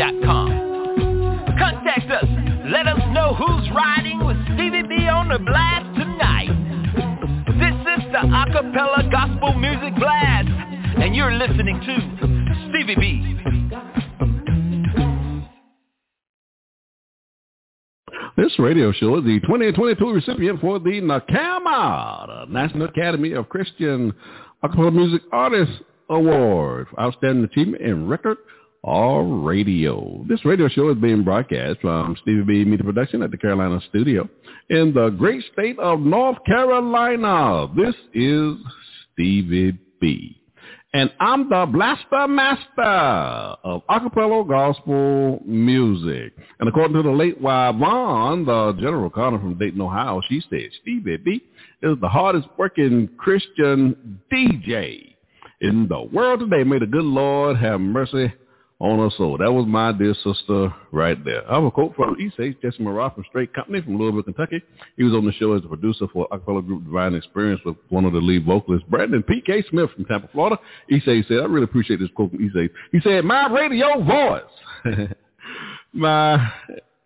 yahoo.com. Contact us. Let us know who's riding with Stevie B on the blast tonight. This is the Acapella Gospel Music Blast, and you're listening to Stevie B. This radio show is the 2022 recipient for the NACAMA, the National Academy of Christian Acapella Music Artists Award for Outstanding Achievement in Record or Radio. This radio show is being broadcast from Stevie B Media Production at the Carolina Studio in the great state of North Carolina. This is Stevie B. And I'm the blaster master of acapella gospel music. And according to the late Y Vaughn, the general Connor from Dayton, Ohio, she said Stevie B is the hardest working Christian DJ in the world today. May the good Lord have mercy on her soul. That was my dear sister right there. I have a quote from Issei Jesse Marat from Straight Company from Louisville, Kentucky. He was on the show as a producer for acapella group Divine Experience with one of the lead vocalists, Brandon P.K. Smith from Tampa, Florida. Issei said, I really appreciate this quote from Issei. He said, my radio voice, my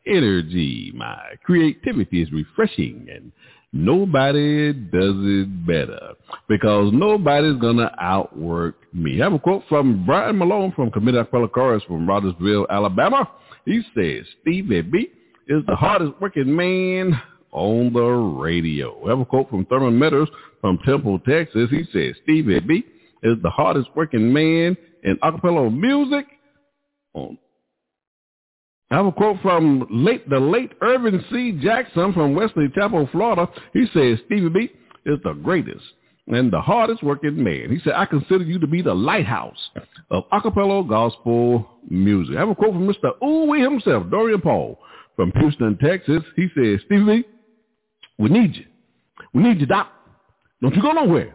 energy, my creativity is refreshing and Nobody does it better because nobody's going to outwork me. I have a quote from Brian Malone from Committed Acapella Chorus from Rogersville, Alabama. He says, Stevie B is the hardest working man on the radio. I have a quote from Thurman Meadows from Temple, Texas. He says, Stevie B is the hardest working man in acapella music on I have a quote from late, the late Irvin C. Jackson from Wesley Chapel, Florida. He says, Stevie B is the greatest and the hardest working man. He said, I consider you to be the lighthouse of acapella gospel music. I have a quote from Mr. Ooh himself, Dorian Paul from Houston, Texas. He says, Stevie B, we need you. We need you, Doc. Don't you go nowhere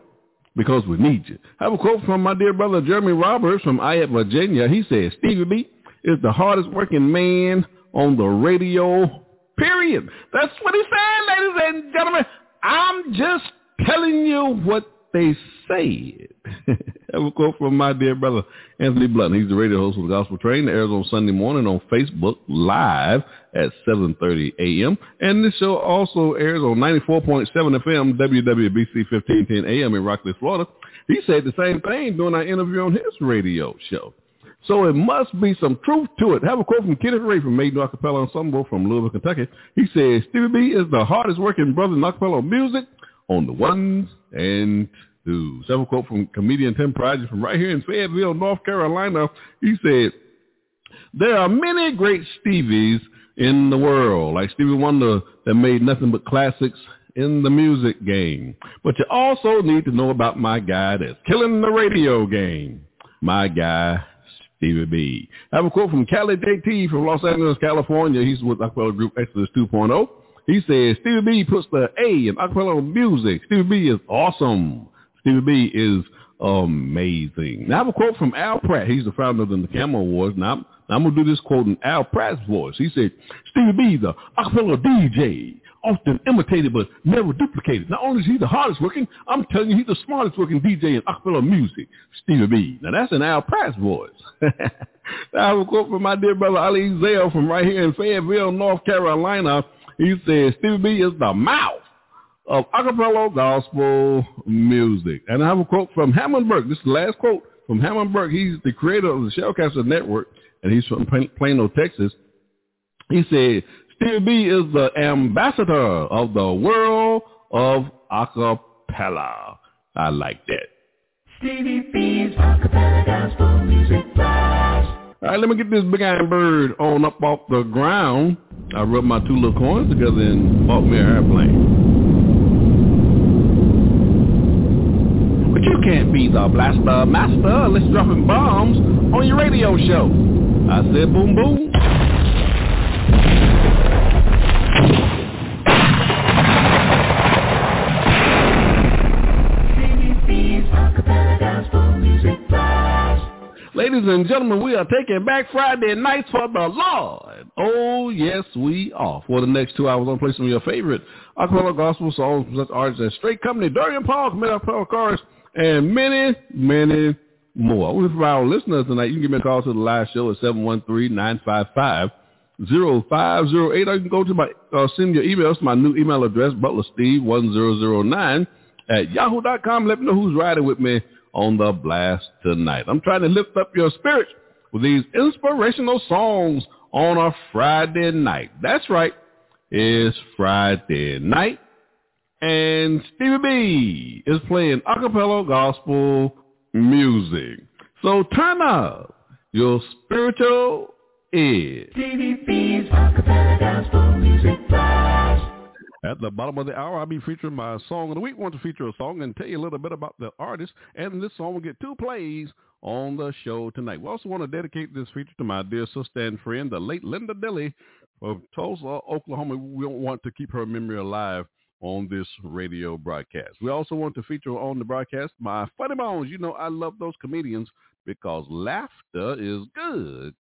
because we need you. I have a quote from my dear brother Jeremy Roberts from Ayette, Virginia. He says, Stevie B, is the hardest working man on the radio, period. That's what he said, ladies and gentlemen. I'm just telling you what they said. I have a quote from my dear brother Anthony Blunt. He's the radio host of the Gospel Train that airs on Sunday morning on Facebook live at 7.30 a.m. And this show also airs on 94.7 FM WWBC 1510 a.m. in Rockledge, Florida. He said the same thing during our interview on his radio show. So it must be some truth to it. Have a quote from Kenneth Ray from Maiden Acapella Ensemble from Louisville, Kentucky. He says, Stevie B is the hardest working brother in acapella music on the ones and twos. Have a quote from comedian Tim Project from right here in Fayetteville, North Carolina. He said, there are many great Stevies in the world, like Stevie Wonder that made nothing but classics in the music game. But you also need to know about my guy that's killing the radio game. My guy, Stevie B. I have a quote from Cali JT from Los Angeles, California. He's with acapella group Exodus 2.0. He says, Stevie B puts the A in acapella music. Stevie B is awesome. Stevie B is amazing. Now I have a quote from Al Pratt. He's the founder of the Camo Awards. Now I'm, I'm going to do this quote in Al Pratt's voice. He said, Stevie B, is the acapella DJ, often imitated but never duplicated. Not only is he the hardest working, I'm telling you he's the smartest working DJ in acapella music, Stevie B. Now that's an Al Pratt's voice. I have a quote from my dear brother Ali Zale from right here in Fayetteville, North Carolina. He says, Stevie B is the mouth of acapella gospel music. And I have a quote from Hammond Burke. This is the last quote from Hammond Burke. He's the creator of the Shellcaster Network and he's from Plano, Texas. He said, Stevie B is the ambassador of the world of acapella. I like that. Stevie B's acapella gospel music blast. All right, let me get this big iron bird on up off the ground. I rubbed my two little coins together and bought me an airplane. But you can't be the blaster master unless you're dropping bombs on your radio show. I said boom boom. Ladies and gentlemen, we are taking back Friday nights for the Lord. Oh, yes, we are. For the next two hours, I'm play some of your favorite acapella gospel songs such artists as Straight Company, Dorian Paul, Pearl Chorus, and many, many more. We for our listeners tonight, you can give me a call to the live show at 713-955-0508. Or you can go to my, uh, send your emails to my new email address, butlersteve1009 at yahoo.com. Let me know who's riding with me on the blast tonight. I'm trying to lift up your spirit with these inspirational songs on a Friday night. That's right. It's Friday night. And Stevie B is playing acapella gospel music. So turn up your spiritual ear. Stevie B's acapella gospel music. At the bottom of the hour, I'll be featuring my song of the week. Want to feature a song and tell you a little bit about the artist. And this song will get two plays on the show tonight. We also want to dedicate this feature to my dear sister and friend, the late Linda Dilly of Tulsa, Oklahoma. We don't want to keep her memory alive on this radio broadcast. We also want to feature on the broadcast my funny bones. You know, I love those comedians because laughter is good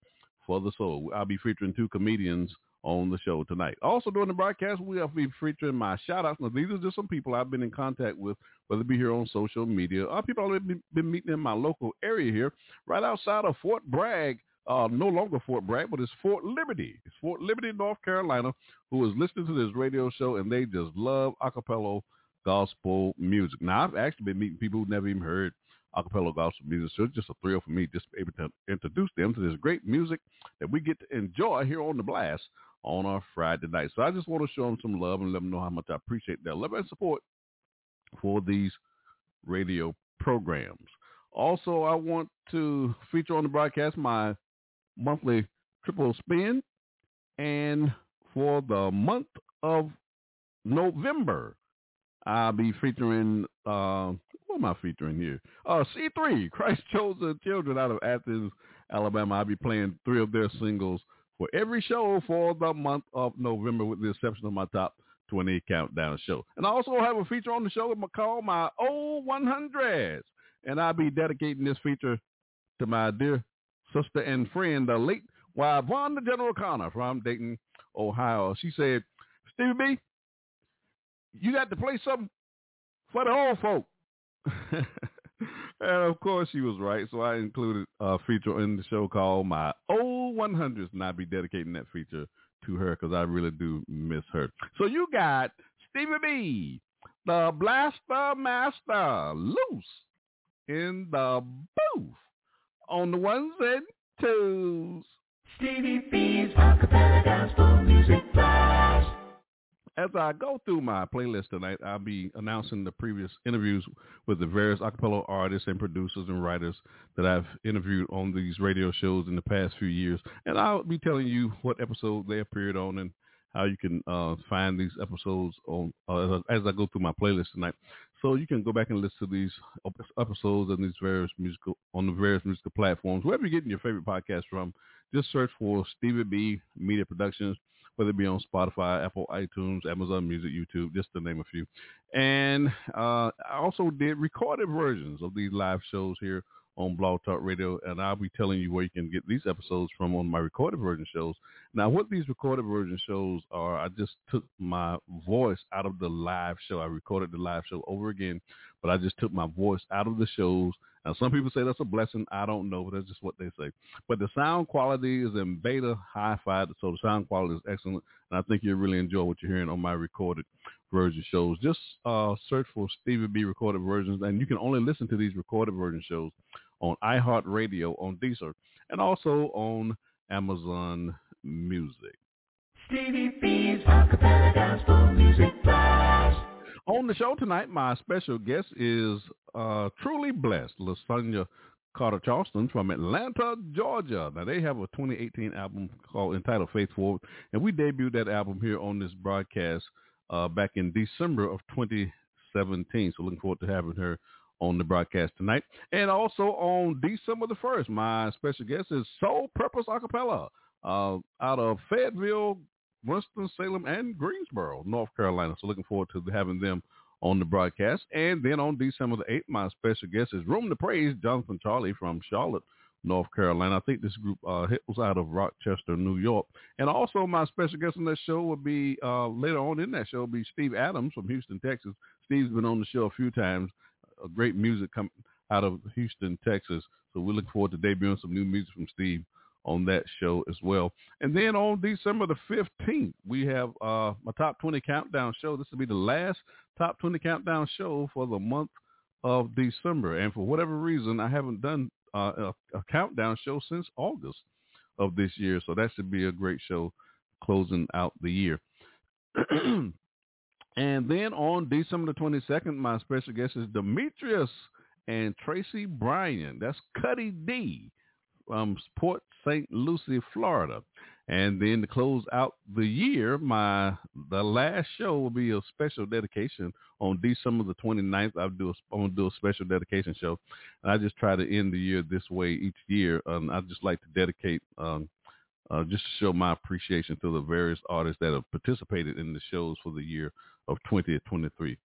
for the soul. I'll be featuring two comedians on the show tonight. Also during the broadcast, we'll be featuring my shout outs. Now, these are just some people I've been in contact with, whether it be here on social media or people I've been meeting in my local area here, right outside of Fort Bragg. Uh, no longer Fort Bragg, but it's Fort Liberty. It's Fort Liberty, North Carolina, who is listening to this radio show and they just love acapella gospel music. Now, I've actually been meeting people who never even heard acapella gospel music. So it's just a thrill for me just to be able to introduce them to this great music that we get to enjoy here on the blast on our Friday night. So I just want to show them some love and let them know how much I appreciate their love and support for these radio programs. Also, I want to feature on the broadcast my monthly triple spin. And for the month of November, I'll be featuring, uh, what am I featuring here? Uh, C3, Christ Chosen Children out of Athens, Alabama. I'll be playing three of their singles for every show for the month of November, with the exception of my top 20 countdown show. And I also have a feature on the show called my old 100s. And I'll be dedicating this feature to my dear sister and friend, the late Wanda General Connor from Dayton, Ohio. She said, Stevie B, you got to play something for the old folk. and of course she was right. So I included a feature in the show called My Old 100s, and I'll be dedicating that feature to her because I really do miss her. So you got Stevie B, the Blaster Master, loose in the booth on the ones and twos. Stevie B's acapella gospel music as I go through my playlist tonight, I'll be announcing the previous interviews with the various acapella artists and producers and writers that I've interviewed on these radio shows in the past few years. And I'll be telling you what episode they appeared on and how you can uh, find these episodes on uh, as I go through my playlist tonight. So you can go back and listen to these episodes and these various musical on the various musical platforms, wherever you're getting your favorite podcast from. Just search for Stevie B Media Productions whether it be on Spotify, Apple, iTunes, Amazon Music, YouTube, just to name a few. And uh, I also did recorded versions of these live shows here on Blog Talk Radio, and I'll be telling you where you can get these episodes from on my recorded version shows. Now, what these recorded version shows are, I just took my voice out of the live show. I recorded the live show over again, but I just took my voice out of the shows now, some people say that's a blessing. I don't know, but that's just what they say. But the sound quality is in beta hi-fi, so the sound quality is excellent, and I think you'll really enjoy what you're hearing on my recorded version shows. Just uh, search for Stevie B recorded versions, and you can only listen to these recorded version shows on iHeartRadio, on Deezer, and also on Amazon Music. Stevie B's Acapella Gospel Music Blast. On the show tonight, my special guest is uh, truly blessed, Lasagna Carter Charleston from Atlanta, Georgia. Now they have a 2018 album called entitled Faith Forward, and we debuted that album here on this broadcast uh, back in December of 2017. So looking forward to having her on the broadcast tonight. And also on December the 1st, my special guest is Soul Purpose Acapella uh, out of Fayetteville, Winston-Salem, and Greensboro, North Carolina. So looking forward to having them on the broadcast. And then on December the 8th, my special guest is Room to Praise, Jonathan Charlie from Charlotte, North Carolina. I think this group uh, was out of Rochester, New York. And also my special guest on that show will be, uh, later on in that show, will be Steve Adams from Houston, Texas. Steve's been on the show a few times. A great music coming out of Houston, Texas. So we look forward to debuting some new music from Steve on that show as well. And then on December the 15th, we have uh, a top 20 countdown show. This will be the last top 20 countdown show for the month of December. And for whatever reason, I haven't done uh, a, a countdown show since August of this year. So that should be a great show closing out the year. and then on December the 22nd, my special guest is Demetrius and Tracy Bryan. That's Cuddy D from Port St. Lucie, Florida. And then to close out the year, my the last show will be a special dedication on December the 29th. I'll do a, I'm gonna do a special dedication show. And I just try to end the year this way each year. Um, I just like to dedicate um, uh, just to show my appreciation to the various artists that have participated in the shows for the year of 2023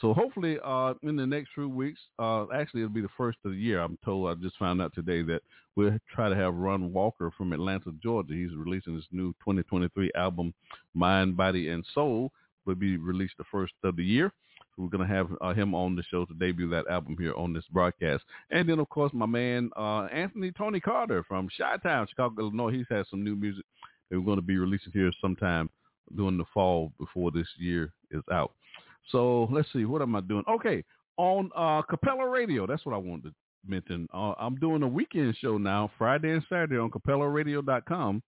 so hopefully uh, in the next few weeks, uh, actually it'll be the first of the year. I'm told. I just found out today that we'll try to have Ron Walker from Atlanta, Georgia. He's releasing his new 2023 album, Mind, Body, and Soul. Will be released the first of the year. So we're gonna have uh, him on the show to debut that album here on this broadcast. And then of course my man uh, Anthony Tony Carter from Chi-Town, Chicago, Illinois. He's had some new music that we're going to be releasing here sometime during the fall before this year is out. So let's see, what am I doing? Okay, on uh, Capella Radio, that's what I wanted to mention. Uh, I'm doing a weekend show now, Friday and Saturday on CapellaRadio.com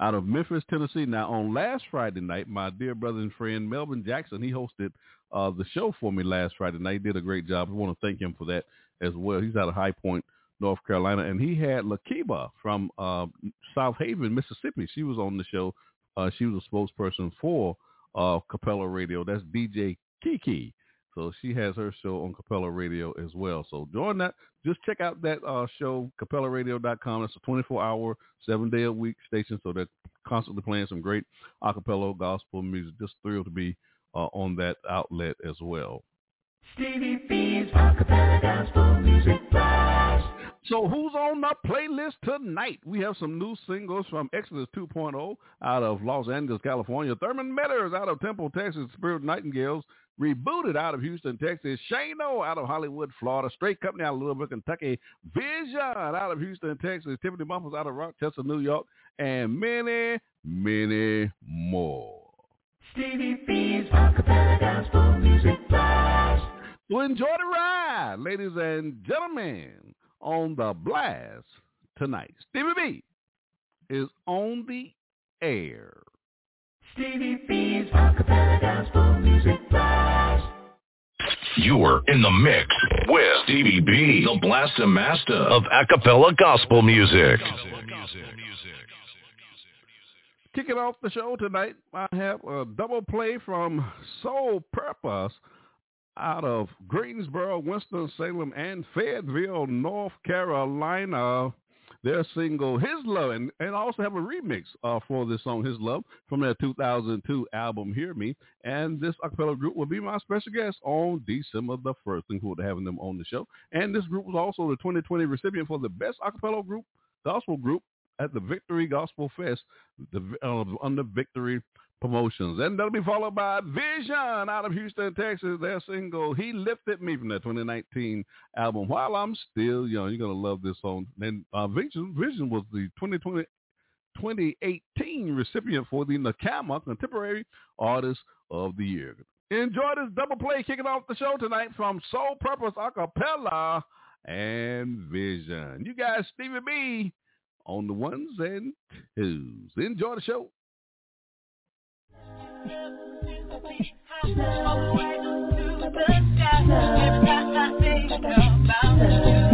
out of Memphis, Tennessee. Now, on last Friday night, my dear brother and friend Melvin Jackson, he hosted uh, the show for me last Friday night. He did a great job. I want to thank him for that as well. He's out of High Point, North Carolina, and he had Lakiba from uh, South Haven, Mississippi. She was on the show. Uh, she was a spokesperson for uh, Capella Radio. That's DJ Kiki. So she has her show on Capella Radio as well. So join that. Just check out that uh, show, CapellaRadio.com. It's a 24-hour, seven-day-a-week station. So they're constantly playing some great acapella gospel music. Just thrilled to be uh, on that outlet as well. Stevie B's Acapella Gospel Music. So who's on the playlist tonight? We have some new singles from Exodus 2.0 out of Los Angeles, California. Thurman Metters out of Temple, Texas. Spirit Nightingales rebooted out of Houston, Texas. Shano out of Hollywood, Florida. Straight Company out of Louisville, Kentucky. Vision out of Houston, Texas. Tiffany Bumpers out of Rochester, New York. And many, many more. Stevie B's Acapella Gospel Music Blast. So enjoy the ride, ladies and gentlemen on the blast tonight. Stevie B is on the air. Stevie B's Acapella Gospel Music Blast. You're in the mix with Stevie B, the blaster master of acapella gospel music. Kicking off the show tonight, I have a double play from Soul Purpose out of Greensboro, Winston-Salem, and Fayetteville, North Carolina. Their single "His Love," and, and I also have a remix uh, for this song "His Love" from their 2002 album "Hear Me." And this acapella group will be my special guest on December the first. Looking forward to having them on the show. And this group was also the 2020 recipient for the best acapella group, gospel group at the Victory Gospel Fest the, uh, under Victory Promotions. And that'll be followed by Vision out of Houston, Texas. Their single, He Lifted Me from their 2019 album, While I'm Still Young. You're going to love this song. And uh, Vision, Vision was the 2020, 2018 recipient for the NACAMA Contemporary Artist of the Year. Enjoy this double play kicking off the show tonight from Soul Purpose Acapella and Vision. You guys, Stevie B on the ones and twos. Enjoy the show. I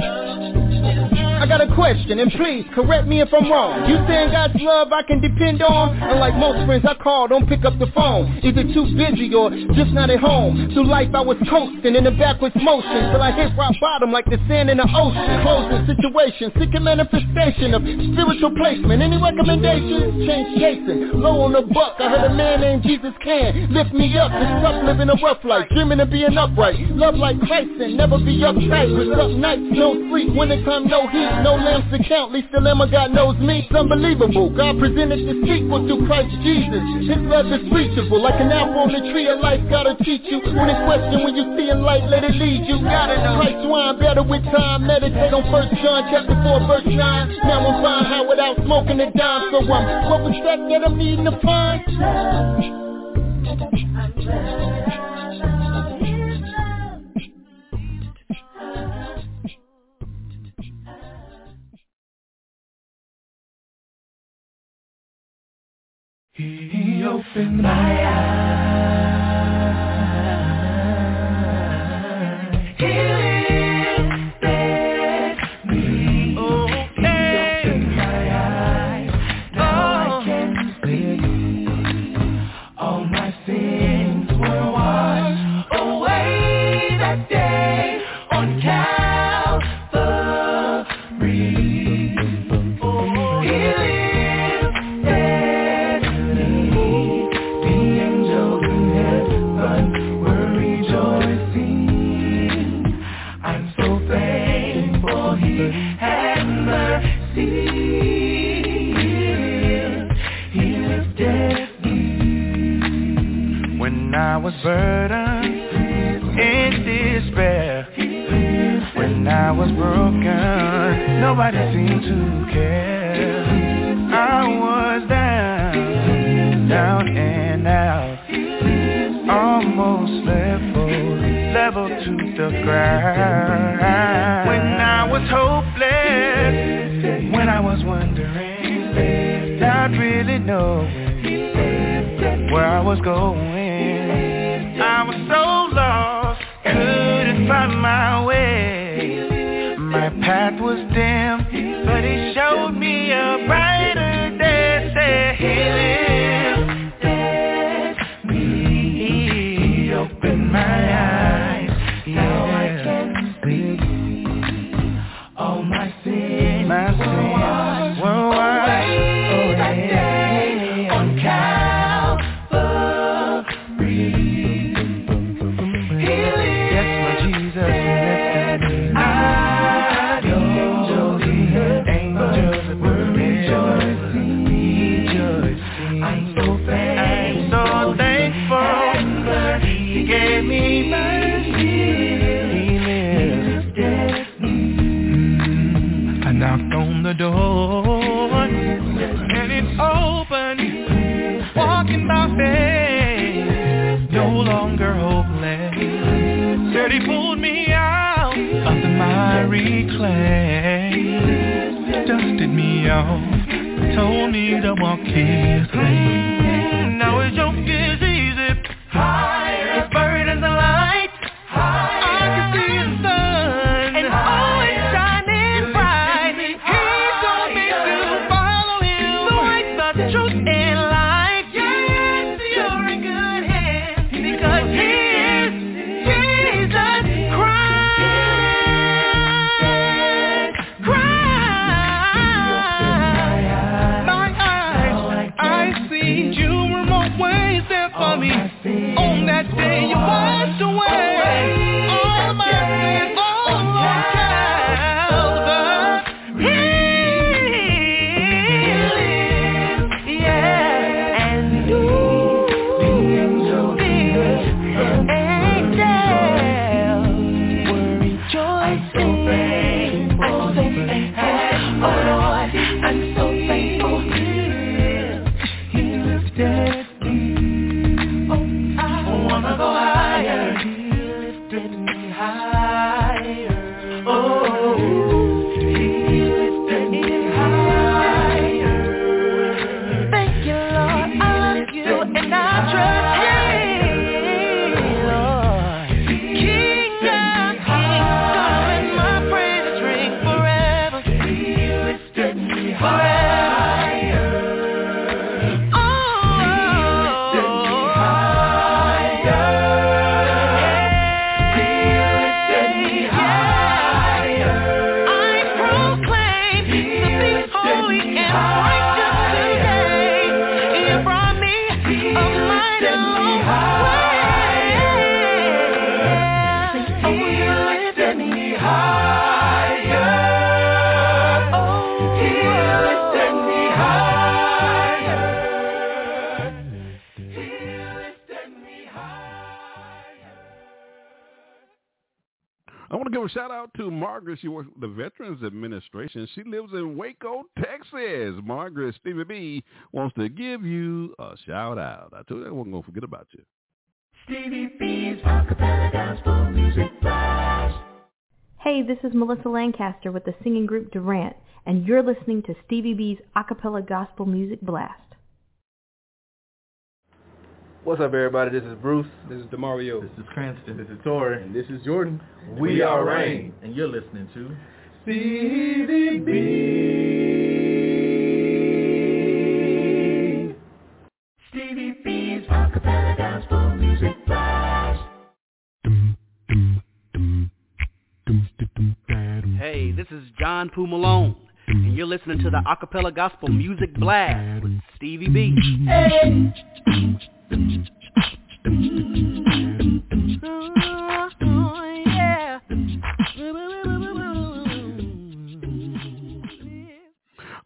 got a question, and please correct me if I'm wrong. You saying God's love I can depend on? And like most friends I call, don't pick up the phone. Either too busy or just not at home. Through life I was coasting in a backwards motion till I hit rock bottom like the sand in the ocean. Closing situation, seeking manifestation of spiritual placement. Any recommendations? Change chasing. Low on the buck, I heard a man named Jesus can lift me up. It's tough living a rough life, dreaming of being upright. Love like Christ and never be uptight. With up nights, no sleep, wintertime, no heat. No lamps to count, least the Lamb of God knows me. It's unbelievable. God presented the sequel through Christ Jesus. His love is reachable, like an apple on the tree of life. Gotta teach you. When it's question, when you see in light, let it lead you. Gotta know. Christ wine better with time. Meditate on First John chapter 4, verse 9. Now I'm fine how without smoking a dime. So I'm what was that I'm needing to find? He opened my eyes. Was in despair, when I was broken, nobody seemed to care. I was down, down and out, almost level, level to the ground. When I was hopeless, when I was wondering, not really knowing where I was going. Find my way. My path was dim, but he showed me a brighter day. Said the door and it's open. Walking by faith, no longer hopeless. Said he pulled me out of the miry clay, dusted me off, told me to walk his Administration. She lives in Waco, Texas. Margaret Stevie B wants to give you a shout out. I told you I wasn't going to forget about you. Stevie B's Acapella Gospel Music Blast. Hey, this is Melissa Lancaster with the singing group Durant, and you're listening to Stevie B's Acapella Gospel Music Blast. What's up, everybody? This is Bruce. This is Demario. This is Cranston. This is Tori. And this is Jordan. We, we are Rain. And you're listening to Stevie B. Stevie B's Acapella Gospel Music Blast. Hey, this is John Poo Malone, and you're listening to the Acapella Gospel Music Blast with Stevie B. Hey.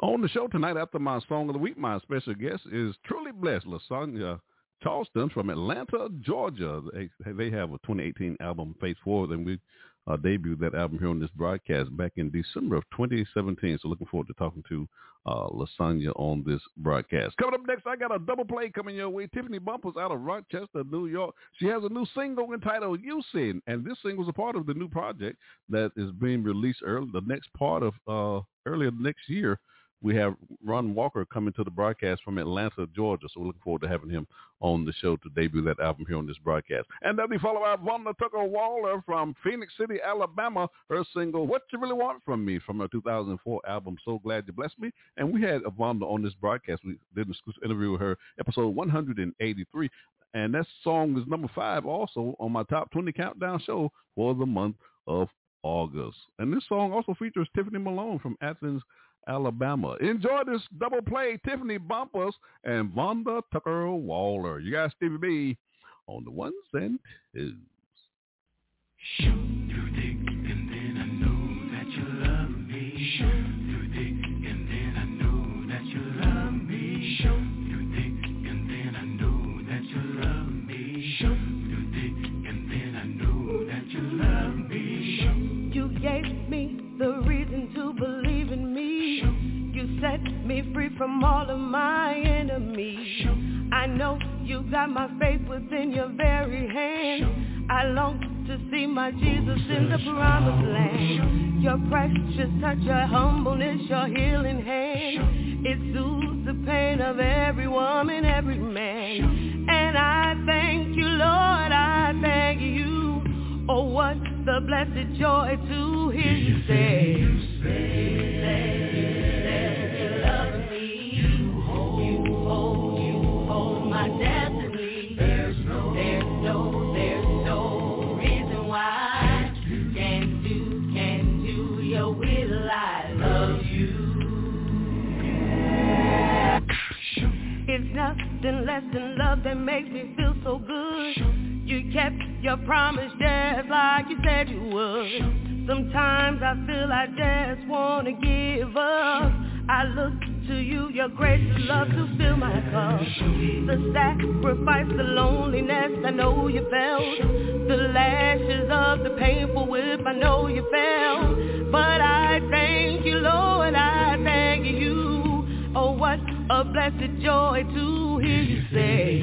On the show tonight, after my song of the week, my special guest is truly blessed, Lasagna Charleston from Atlanta, Georgia. They, they have a 2018 album, Face Forward, and we uh, debuted that album here on this broadcast back in December of 2017. So looking forward to talking to uh, Lasagna on this broadcast. Coming up next, I got a double play coming your way. Tiffany Bumpers out of Rochester, New York. She has a new single entitled You Sin, and this single is a part of the new project that is being released early, the next part of uh, earlier next year we have Ron Walker coming to the broadcast from Atlanta, Georgia. So we're looking forward to having him on the show to debut that album here on this broadcast. And then we follow out Vonda Tucker Waller from Phenix City, Alabama. Her single, What You Really Want From Me, from her 2004 album, So Glad You Blessed Me. And we had Vonda on this broadcast. We did an exclusive interview with her, episode 183. And that song is number five also on my top 20 countdown show for the month of August. And this song also features Tiffany Malone from Athens, Alabama. Enjoy this double play, Tiffany Bumpers and Vonda Tucker Waller. You got Stevie B on the ones and twos. Shoot through thick and then I know that you love me. Shoot free from all of my enemies. I know you got my faith within your very hand. I long to see my Jesus in the promised land. Your precious touch, your humbleness, your healing hand. It soothes the pain of every woman, every man. And I thank you, Lord, I thank you. Oh, what the blessed joy to hear you say. It's nothing less than love that makes me feel so good. You kept your promise just like you said you would. Sometimes I feel I just wanna give up. I look to you, your grace and love to fill my cup. The sacrifice, the loneliness, I know you felt. The lashes of the painful whip, I know you felt. But I thank you, Lord, and I thank you. Oh, what a blessed joy to hear you say.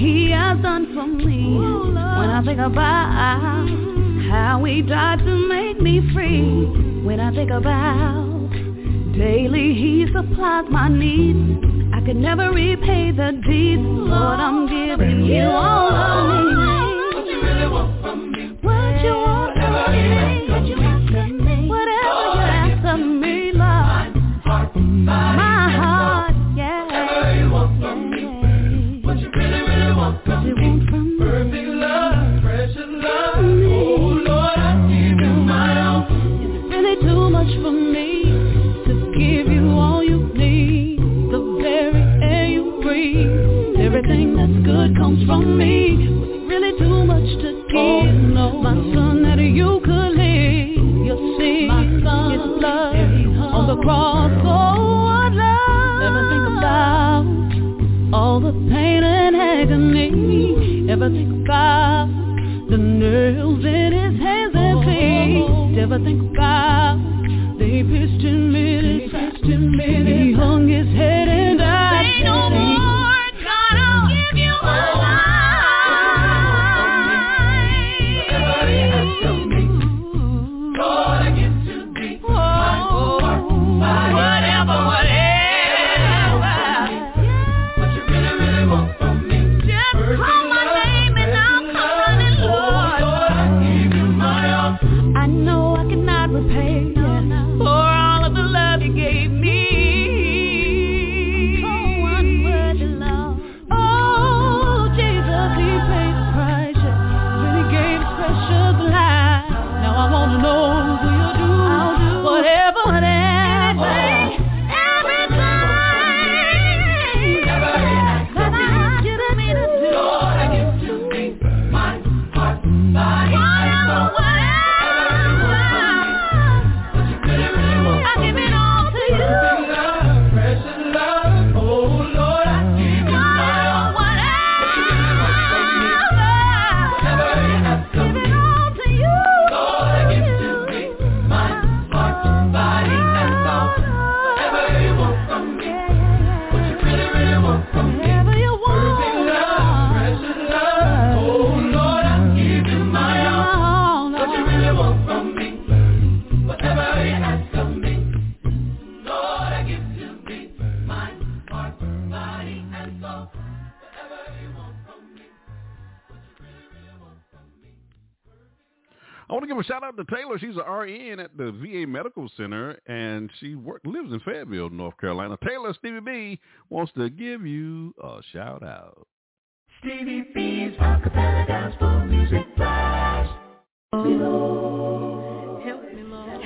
He has done for me. When I think about how he died to make me free. When I think about daily he supplies my needs. I could never repay the deeds. Lord, I'm giving you all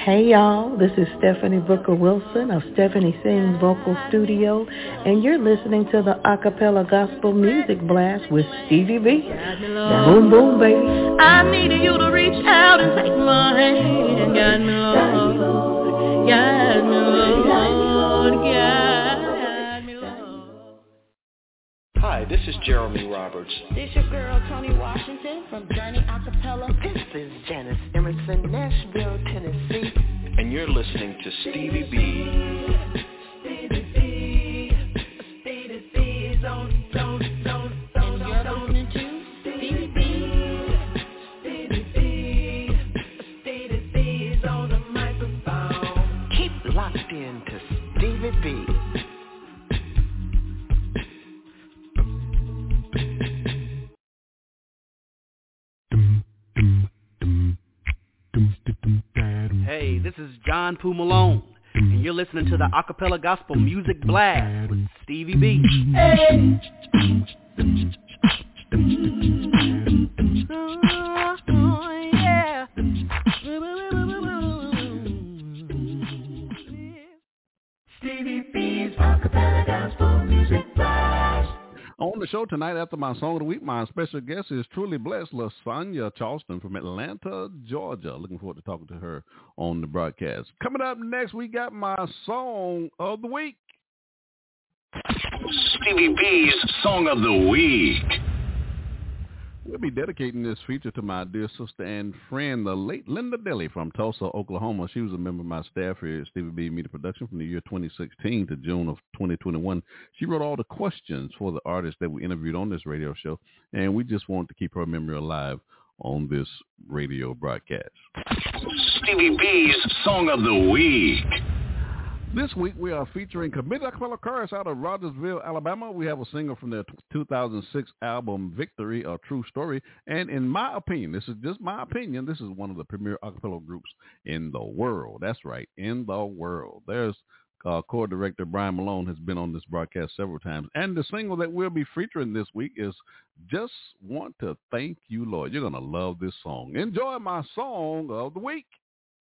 Hey y'all, this is Stephanie Booker Wilson of Stephanie Sings Vocal Studio, and you're listening to the Acapella Gospel Music Blast with Stevie B. Boom boom baby. I needed you to reach out and take my hand. Guide me, Lord. Guide me, Lord. Guide Hi, this is Jeremy Roberts. This your girl Tony Washington from Journey Acapella. This is Janice Emerson, Nashville, Tennessee. And you're listening to Stevie B. John Poo Malone, and you're listening to the Acapella Gospel Music Blast with Stevie B. Stevie B's acapella gospel music. On the show tonight, after my song of the week, my special guest is truly blessed, Lasagna Charleston from Atlanta, Georgia. Looking forward to talking to her on the broadcast. Coming up next, we got my song of the week. Stevie B's Song of the Week. We'll be dedicating this feature to my dear sister and friend, the late Linda Dilly from Tulsa, Oklahoma. She was a member of my staff here at Stevie B Media Production from the year 2016 to June of 2021. She wrote all the questions for the artists that we interviewed on this radio show, and we just wanted to keep her memory alive on this radio broadcast. Stevie B's Song of the Week. This week we are featuring Acapella Chorus out of Rogersville, Alabama. We have a single from their 2006 album Victory, A True Story. And in my opinion, this is just my opinion, this is one of the premier acapella groups in the world. That's right, in the world. There's uh, core director Brian Malone has been on this broadcast several times. And the single that we'll be featuring this week is Just Want to Thank You, Lord. You're going to love this song. Enjoy my song of the week.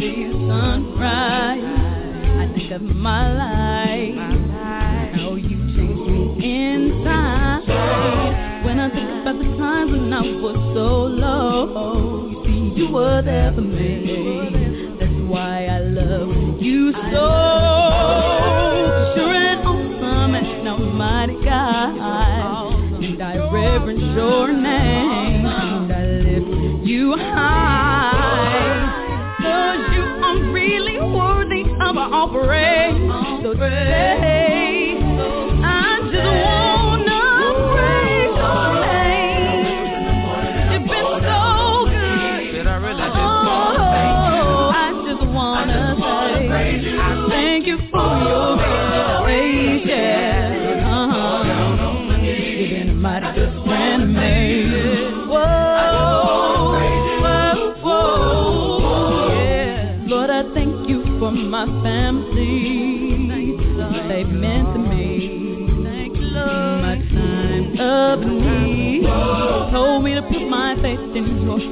sunrise, I think of my life. How you changed me inside. When I think about the times when I was so low, you see, you were there for me. That's why I love you so. God. And I reverence your name. And I lift you high. Worthy of our praise. So today,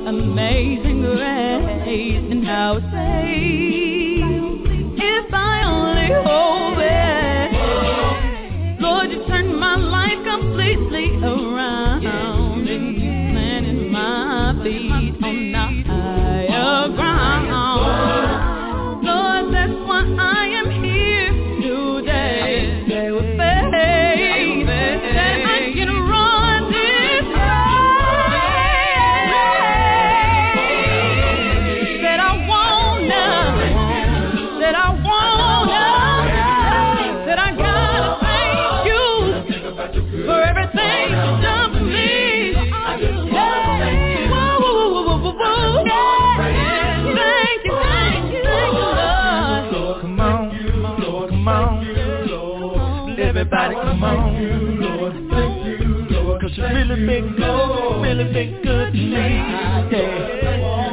amazing grace. And how it saves, if I only hold come on. Cause you really been good, really been good to me. Yeah.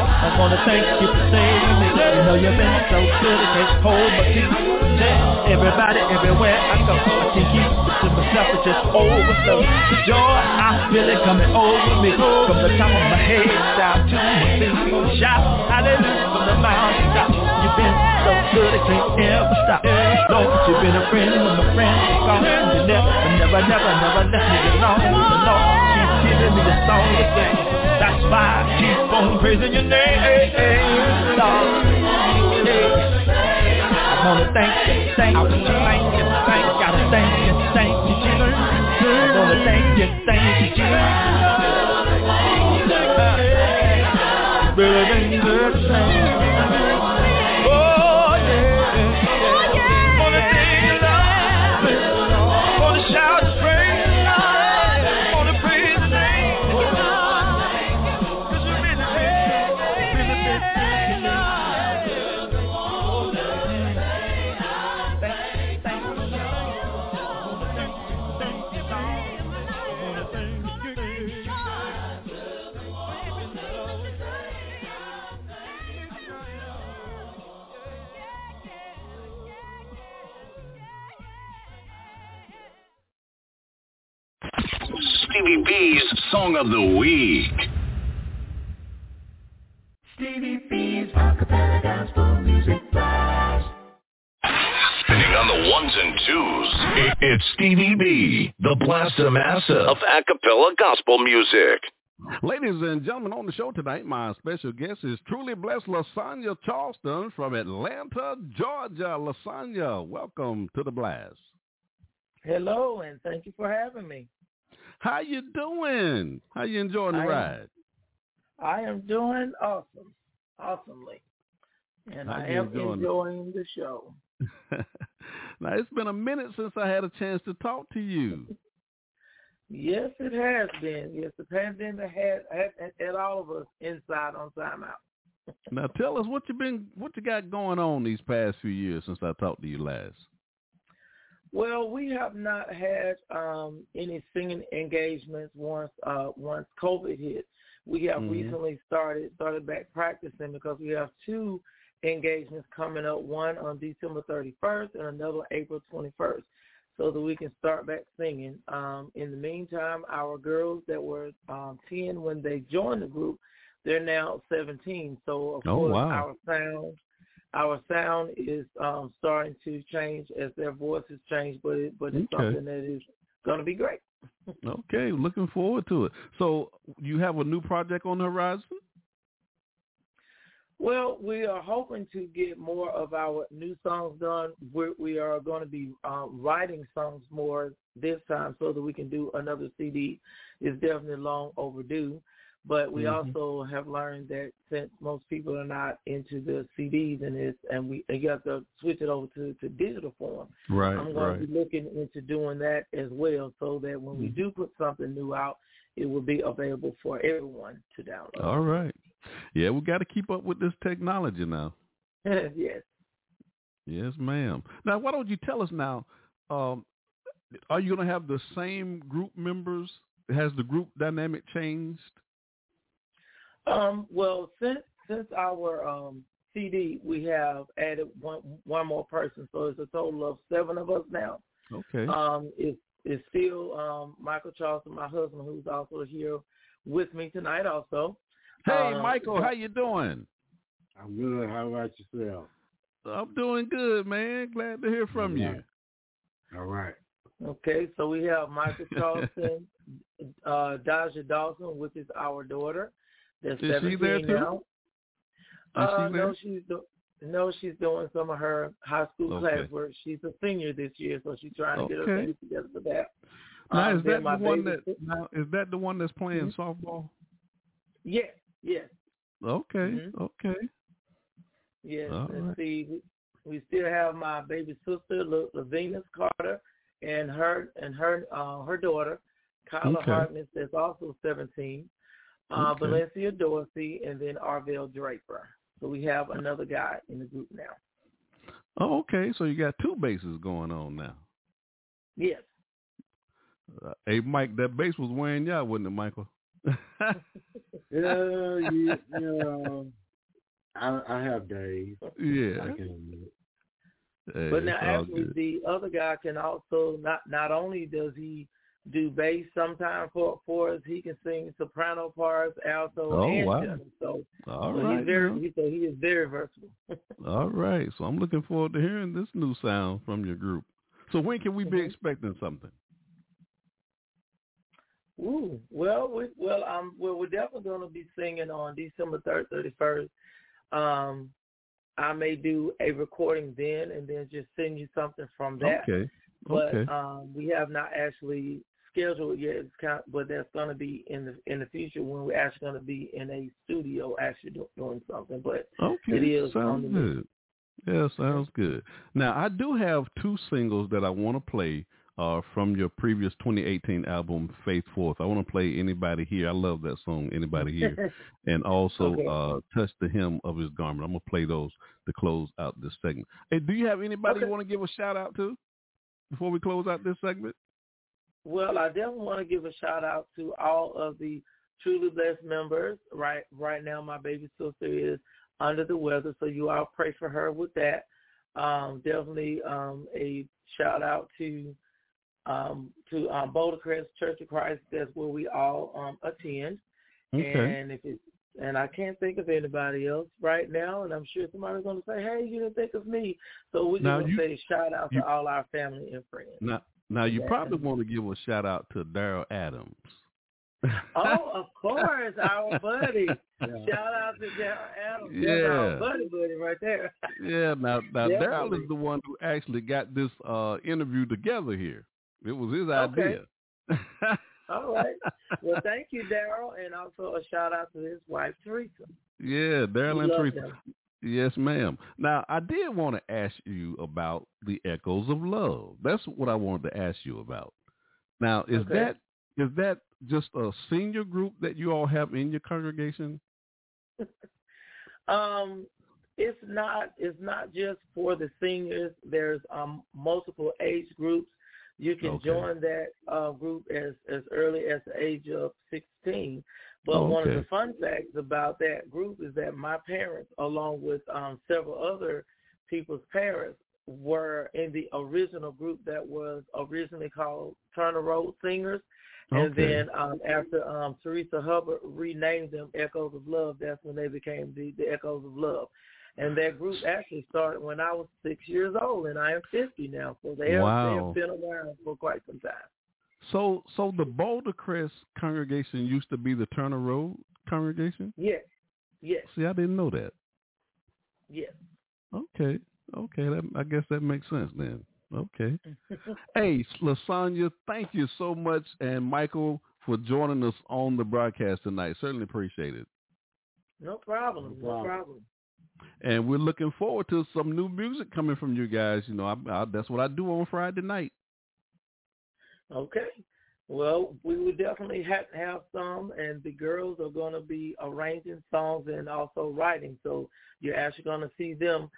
I wanna thank you for saving me. You know you've been so good, it can't hold peace. Yeah, everybody, everywhere I go, I can keep it to myself, it just overflow. The joy I feel it coming over me, from the top of my head down to my feet. Shout hallelujah from the mountain. Been so good, it can't ever stop. Lord, you've been a friend when my friends are gone. You never, never, never, never left me alone. The Lord keeps giving me the song to sing. That's why I keep on praising your name, Lord. I wanna thank you, thank you, thank you, thank you, gotta thank you, thank you, Jesus. I wanna thank you, thank you, Jesus. Really been good to Song of the Week. Stevie B's Acapella Gospel Music Blast. Spinning on the ones and twos. It's Stevie B, the Blaster Master of acapella gospel music. Ladies and gentlemen, on the show tonight, my special guest is truly blessed Lasagna Charleston from Atlanta, Georgia. Lasagna, welcome to the blast. Hello, and thank you for having me. How you doing? How you enjoying the I am- ride? I am doing awesome, awesomely, and How I am enjoying enjoying the show. now it's been a minute since I had a chance to talk to you. Yes, it has been. Yes, the pandemic had had, had all of us inside on timeout. Now tell us what you been what you got going on these past few years since I talked to you last. Well, we have not had um, any singing engagements once uh, once COVID hit. We have Mhm. recently started started back practicing because we have two engagements coming up. One on December 31st and another April 21st, so that we can start back singing. Um, in the meantime, our girls that were um, 10 when they joined the group, they're now 17. So of Oh, course, wow. our sound our sound is um, starting to change as their voices change, but it, but it's Okay. something that is going to be great. Okay, looking forward to it. So you have a new project on the horizon? Well, we are hoping to get more of our new songs done. We're, we are going to be um, writing songs more this time so that we can do another CD. It's definitely long overdue. But we Mhm. also have learned that since most people are not into the CDs and this, and we and you have to switch it over to, to digital form. Right, I'm going right. to be looking into doing that as well, so that when we Mhm. do put something new out, it will be available for everyone to download. All right. Yeah, we got to keep up with this technology now. yes. Yes, ma'am. Now, why don't you tell us now? Um, are you going to have the same group members? Has the group dynamic changed? Um, well, since since our um, CD, we have added one one more person, so it's a total of seven of us now. Okay. Um, it's it's still um, Michael Charleston, my husband, who's also here with me tonight. Also, Hey, Um, Michael, how you doing? I'm good. How about yourself? I'm doing good, man. Glad to hear from you. All right. Okay, so we have Michael Charleston, uh, Daja Dawson, which is our daughter. That's Is she 17 there too? now. Uh, she no, she's do- no, she's doing some of her high school Okay. classwork. She's a senior this year, so she's trying to get her Okay. things together for that. Now, Um, is that my the one that now is that the one that's playing Mm-hmm. softball? Yes, yes, Okay, Mhm. okay. yes. All Let's right. see, we, still have my baby sister, La- Lavinas Carter, and her and her uh, her daughter, Kyla Okay. That's also 17. Uh, Okay. Valencia Dorsey, and then Arvell Draper. So we have another guy in the group now. Oh, okay. So you got two basses going on now. Yes. Uh, hey, Mike, that bass was wearing you out, wasn't it, Michael? Yeah, you, you know, I, I have days. Yeah. I can admit. Hey, But now, actually, good. the other guy can also not not only does he do bass sometimes for for us, he can sing soprano parts, alto, Oh, and wow. tenor. So, All so right, he's very he, so he is very versatile. All right. So I'm looking forward to hearing this new sound from your group. So when can we be Mm-hmm. expecting something? Ooh, well, we, well, um, well, we're definitely going to be singing on December third, thirty first. Um, I may do a recording then, and then just send you something from that. Okay. But Okay. um, we have not actually scheduled yet. It's kind of, but that's going to be in the in the future when we're actually going to be in a studio actually do, doing something. But Okay. it is on sounds the good. Yeah, sounds good. Now I do have two singles that I want to play uh, from your previous 2018 album, Faith Forth. I want to play Anybody Here. I love that song, Anybody Here. and also Okay. uh, Touch the Hem of His Garment. I'm going to play those to close out this segment. Hey, do you have anybody you want to give a shout out to before we close out this segment? Well, I definitely want to give a shout out to all of the truly blessed members. Right, right now, my baby sister is under the weather, so you all pray for her with that. Um, definitely um, a shout out to um, to um, Boulder Crest Church of Christ. That's where we all um, attend. Okay. And if it's and I can't think of anybody else right now, and I'm sure somebody's going to say, "Hey, you didn't think of me." So we're going to say shout out you- to all our family and friends. Now, now you Yeah. probably want to give a shout out to Daryl Adams. Oh, of course, our buddy. Shout out to Daryl Adams. That's Yeah. our buddy, buddy, right there. Yeah, now now Daryl is the one who actually got this uh interview together here. It was his Okay. idea. All right. Well, thank you, Daryl, and also a shout out to his wife, Teresa. Yeah, Daryl and Teresa. them. Yes, ma'am. Now I did want to ask you about the Echoes of Love. That's what I wanted to ask you about. Now, is Okay. that is that just a senior group that you all have in your congregation? Um, it's not. It's not just for the seniors. There's um multiple age groups. You can Okay. join that uh, group as as early as the age of 16. But Oh, one of the fun facts about that group is that my parents, along with um, several other people's parents, were in the original group that was originally called Turner Road Singers. And Okay. then um, after um, Teresa Hubbard renamed them Echoes of Love, that's when they became the, the Echoes of Love. And that group actually started when I was six years old, and I am 50 now. So they have, they Wow. have been around for quite some time. So so the Boulder Crest congregation used to be the Turner Road congregation? Yes, yes, See, I didn't know that. yes. Okay. Okay, that, I guess that makes sense then. Okay. Hey, Lasagna, thank you so much, and Michael for joining us on the broadcast tonight. Certainly appreciate it. No problem. No problem. problem. And we're looking forward to some new music coming from you guys. You know, I, I, that's what I do on Friday night. Okay. Well, we would definitely have have some, and the girls are going to be arranging songs and also writing. So you're actually going to see them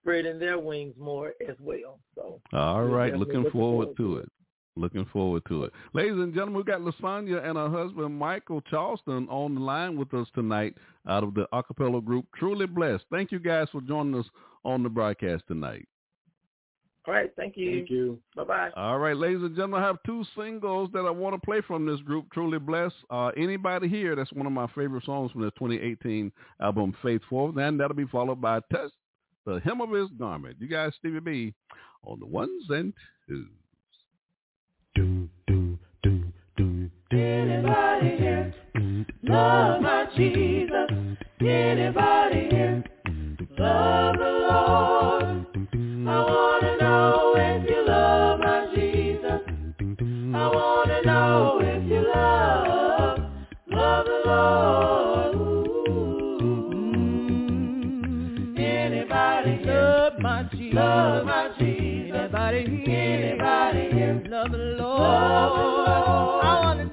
spreading their wings more as well. So all right, we're right, definitely looking forward to it. Looking forward to it. Ladies and gentlemen, we've got Lasagna and her husband Michael Charleston on the line with us tonight out of the acapella group Truly Blessed. Thank you guys for joining us on the broadcast tonight. All right. Thank you. Thank you. Bye bye. All right, ladies and gentlemen, I have two singles that I want to play from this group, Truly Blessed. Uh, Anybody Here, that's one of my favorite songs from the 2018 album Faithful. Then that'll be followed by Touch the Hem of His Garment. You guys, Stevie B, on the ones and twos. Anybody here love my Jesus? Anybody here love the Lord? Take up your cross. I wanna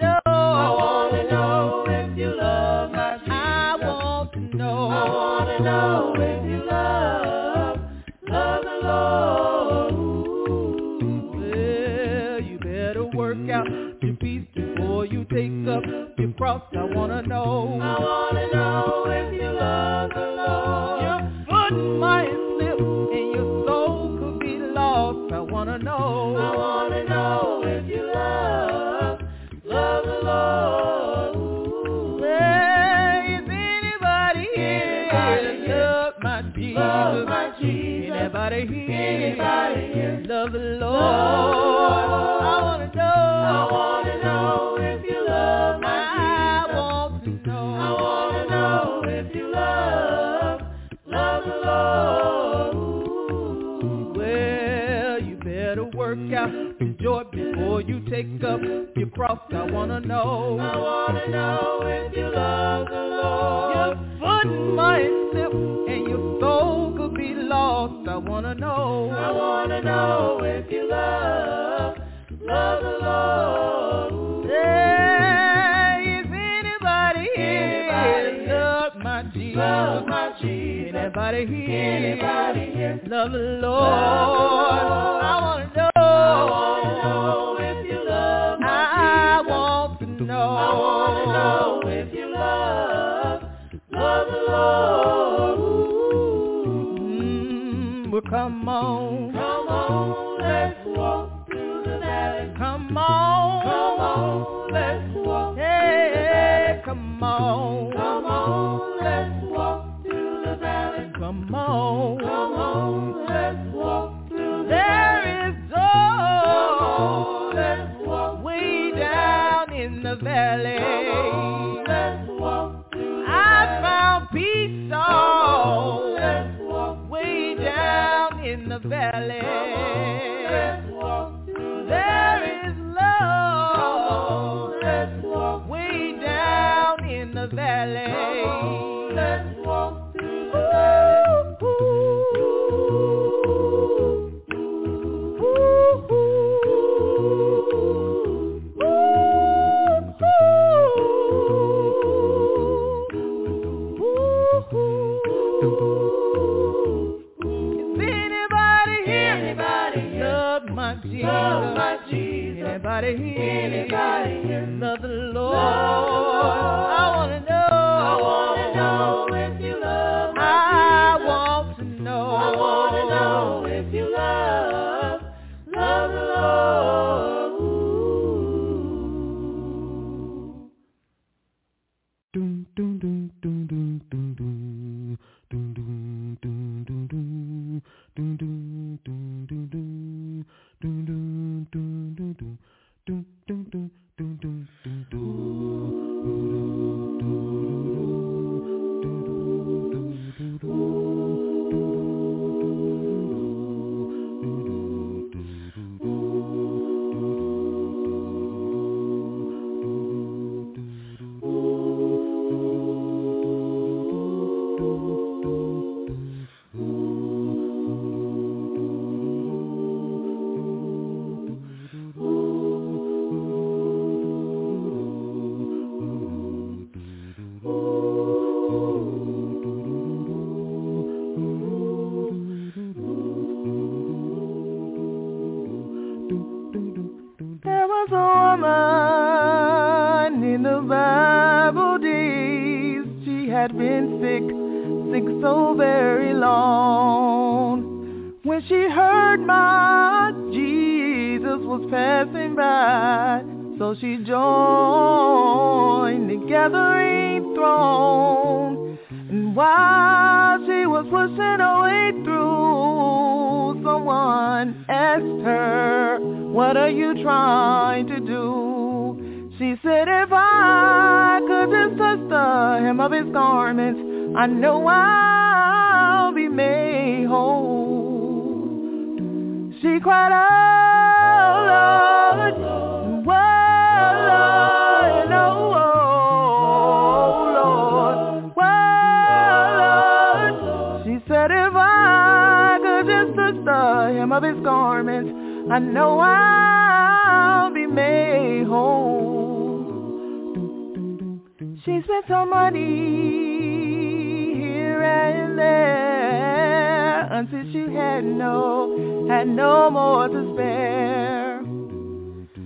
know. If you love, my sweet. I want to know, I wanna know if you love the Lord. Well, you better work out your piece before you take up your cross. I wanna know I'll be made whole. She spent some money here and there until she had no, had no more to spare.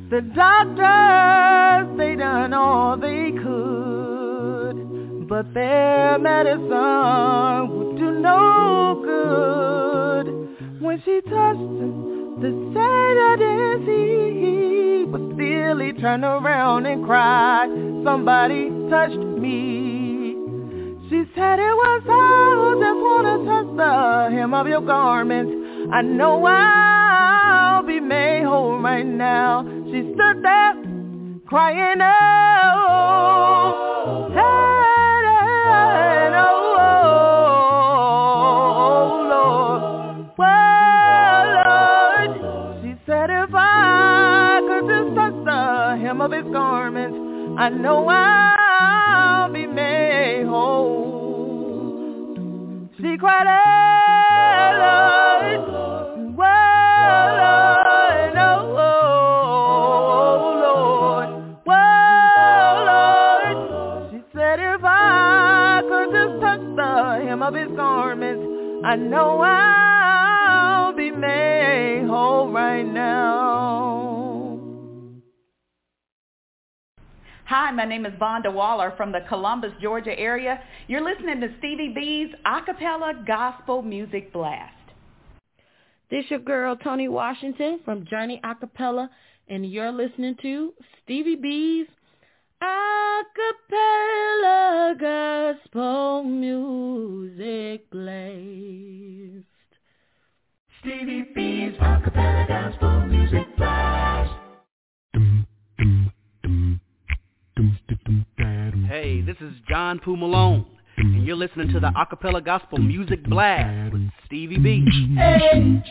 The doctors, they done all they could, but their medicine would do no good. When she touched him, the Saturday he, but still he turned around and cried, somebody touched me. She said it was I who just wanna touch the hem of your garments. I know I'll be made whole right now. She stood there crying out, I know I'll be made whole. See, Lord, Lord, Lord. of his garments. I know I'll be made whole right now. Hi, my name is Vonda Waller from the Columbus, Georgia area. You're listening to Stevie B's Acapella Gospel Music Blast. This your girl Tony Washington from Journey Acapella, and you're listening to Stevie B's Acapella Gospel Music Blast. Stevie B's Acapella Gospel Music Blast. Hey, this is John Poo Malone, and you're listening to the Acapella Gospel Music Blast with Stevie B. Hey.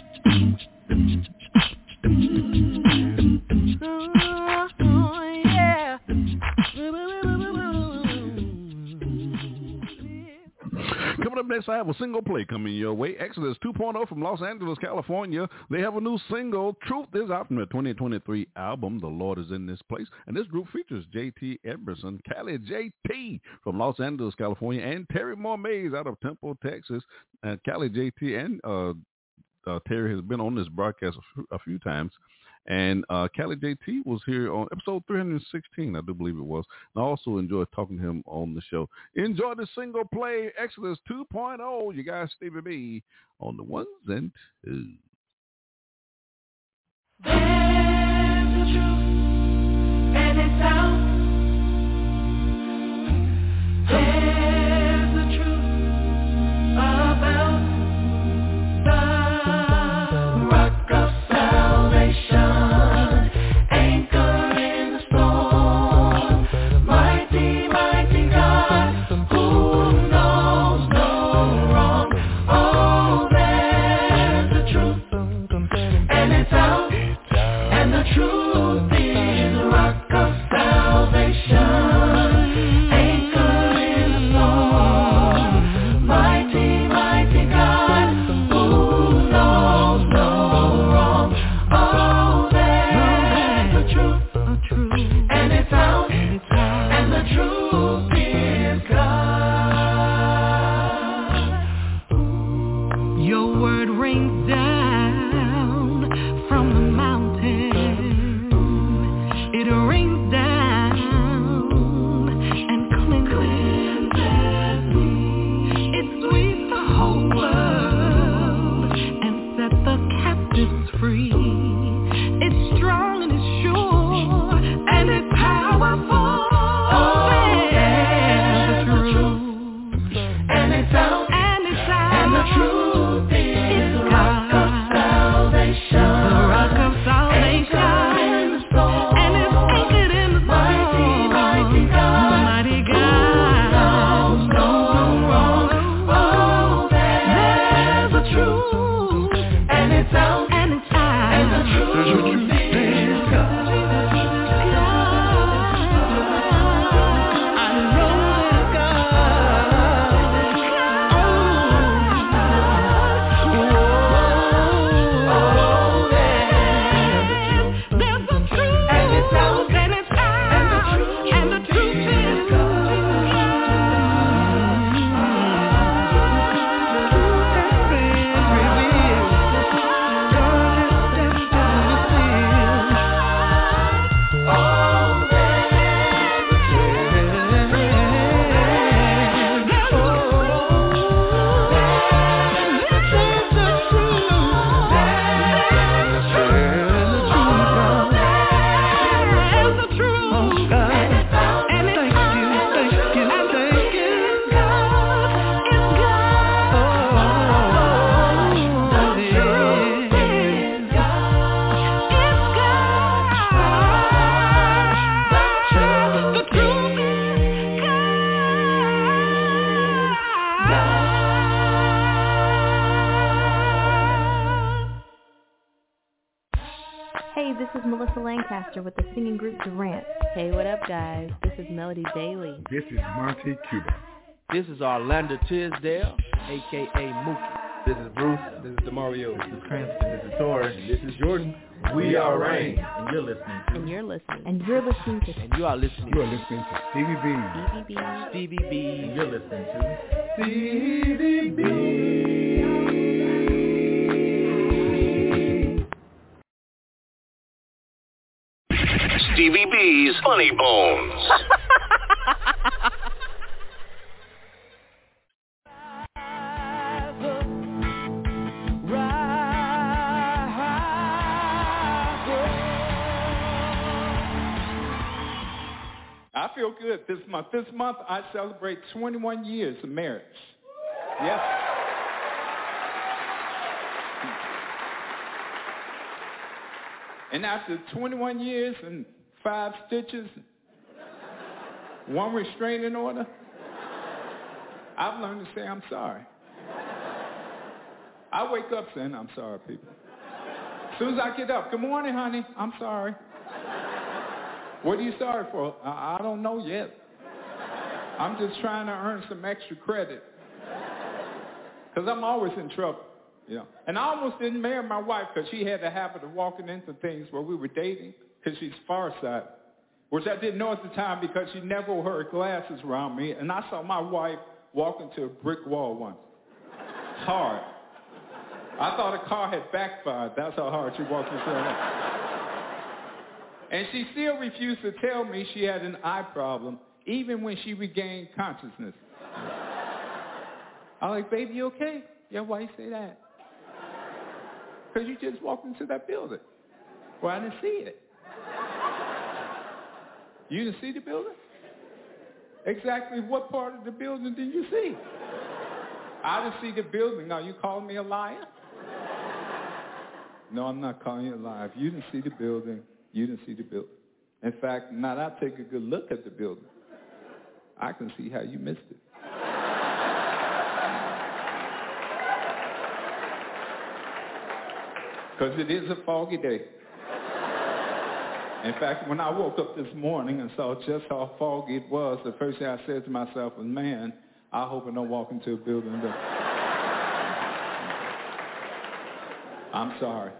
Coming up next, I have a single play coming your way. Exodus 2.0 from Los Angeles, California. They have a new single. Truth is out from their 2023 album, The Lord is in This Place. And this group features J.T. Emerson, Cali J.T. from Los Angeles, California, and Terry Moore Mays out of Temple, Texas. And Cali J.T. and uh, uh, Terry has been on this broadcast few, a few times. And uh, Cali JT was here on episode 316, I do believe it was. And I also enjoyed talking to him on the show. Enjoy the single play Exodus 2.0. You guys, Stevie B, on the ones and twos. This is Orlando Tisdale, aka Mookie. This is Bruce. This is Demario. This is Cranston. This is Tori. This is Jordan. We are Rain. And you're listening. And you're listening. And you're listening to And you are listening. You are listening to Stevie B. Stevie B. Stevie B. And you're listening to. Stevie B. Stevie B's Funny Bones. I feel good this month. This month I celebrate 21 years of marriage. Yes. And after 21 years and five stitches, one restraining order, I've learned to say I'm sorry. I wake up saying I'm sorry, people. As soon as I get up, good morning, honey. I'm sorry. What are you sorry for? I, I don't know yet. I'm just trying to earn some extra credit. Because I'm always in trouble. Yeah. And I almost didn't marry my wife because she had the habit of walking into things where we were dating because she's far side, which I didn't know at the time because she never wore her glasses around me. And I saw my wife walk into a brick wall once. Hard. I thought a car had backfired. That's how hard she walked into. And she still refused to tell me she had an eye problem, even when she regained consciousness. I'm like, baby, you okay? Yeah, why you say that? Because you just walked into that building. Well, I didn't see it. You didn't see the building? Exactly what part of the building did you see? I didn't see the building. Are you calling me a liar? No, I'm not calling you a liar. If you didn't see the building, you didn't see the building. In fact, now that I take a good look at the building, I can see how you missed it. Because it is a foggy day. In fact, when I woke up this morning and saw just how foggy it was, the first thing I said to myself was, man, I hope I don't walk into a building. I'm sorry.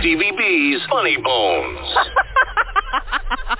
Stevie B's Funny Bones.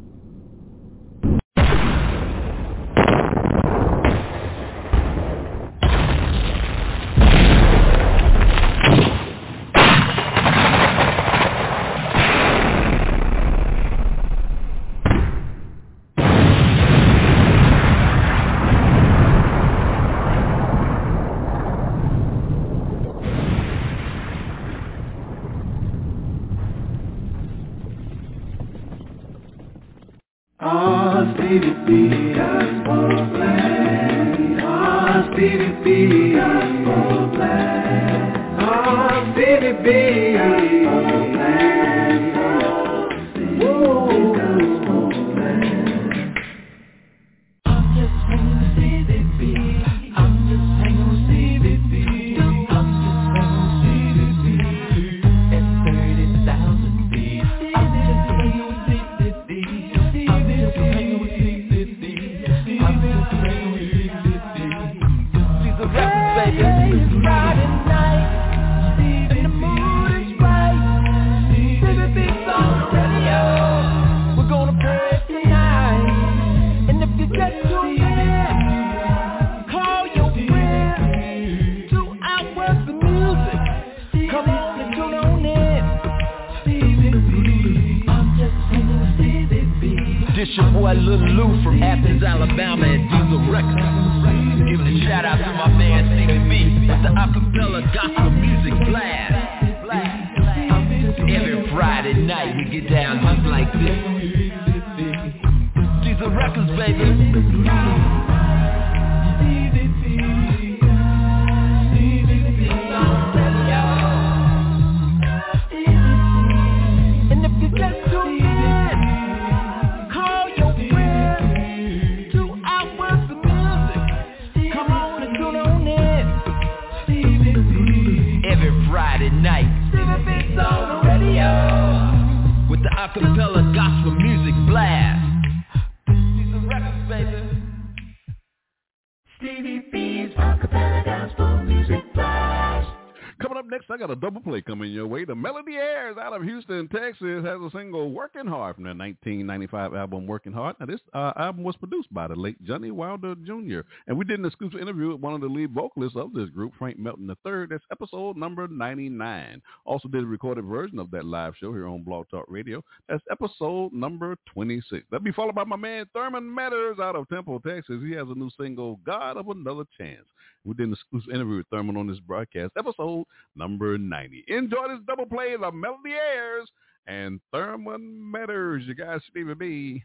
in Texas has a single, Working Hard, from their 1995 album, Working Hard. Now, this uh, album was produced by the late Johnny Wilder Jr. And we did an exclusive interview with one of the lead vocalists of this group, Frank Melton III. That's episode number 99. Also did a recorded version of that live show here on Blog Talk Radio. That's episode number 26. That'll be followed by my man Thurman Matters out of Temple, Texas. He has a new single, God of Another Chance. We did an exclusive interview with Thurman on this broadcast, episode number 90. Enjoy this double play of Melody Airs and Thurman Matters. You guys, Stevie be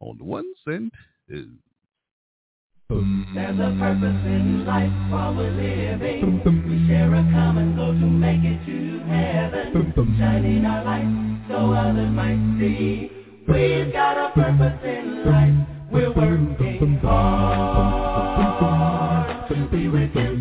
on the one cent. There's a purpose in life while we're living. Boom, boom. We share a common goal to make it to heaven. Boom, boom. Shining our light so others might see. We've got a purpose in life. We're working hard be with you.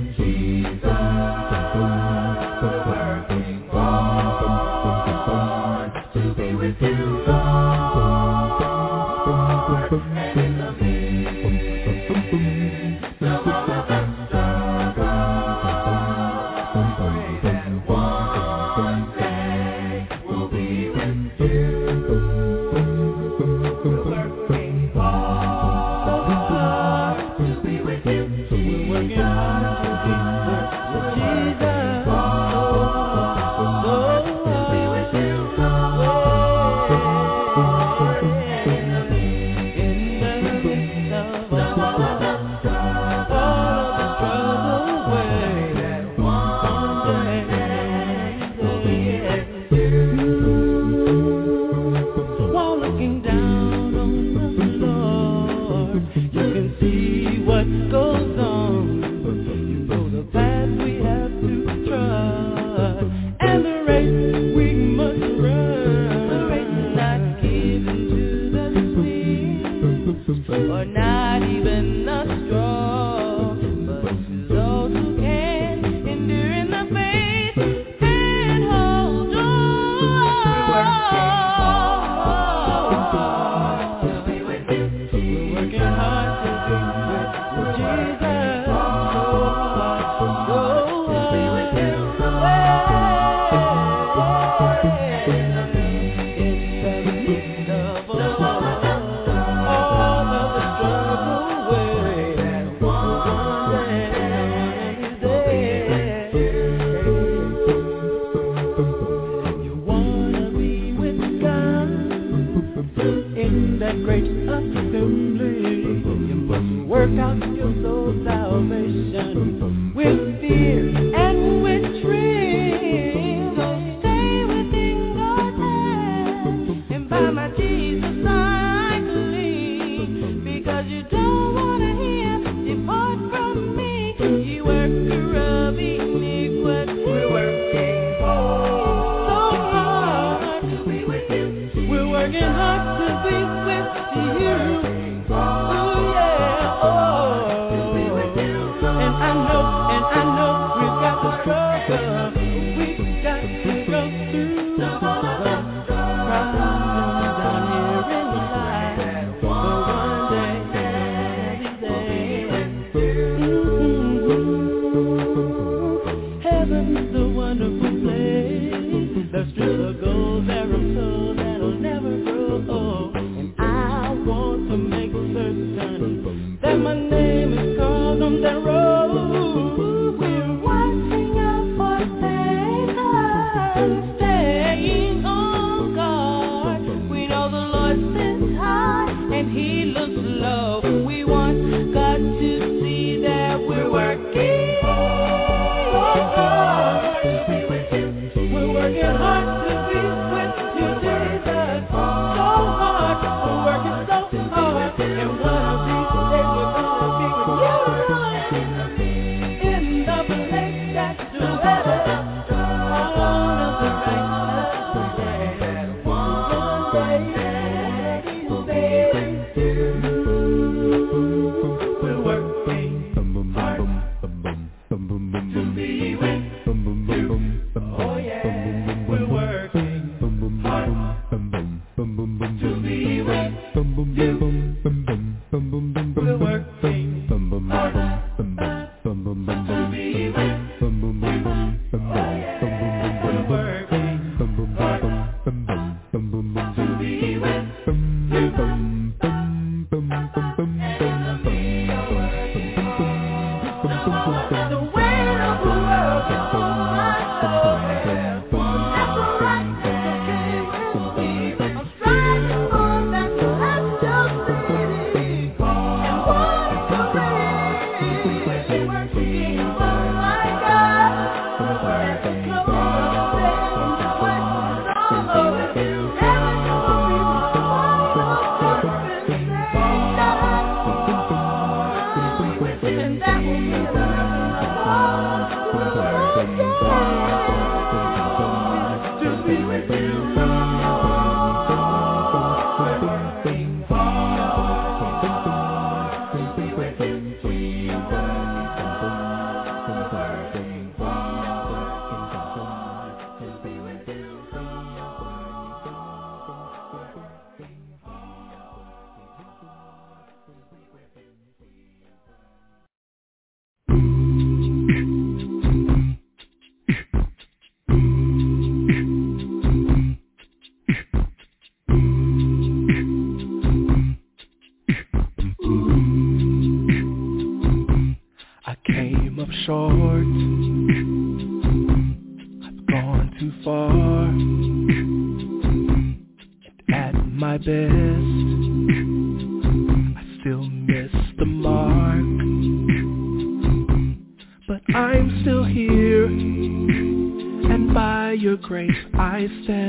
Grace I stand.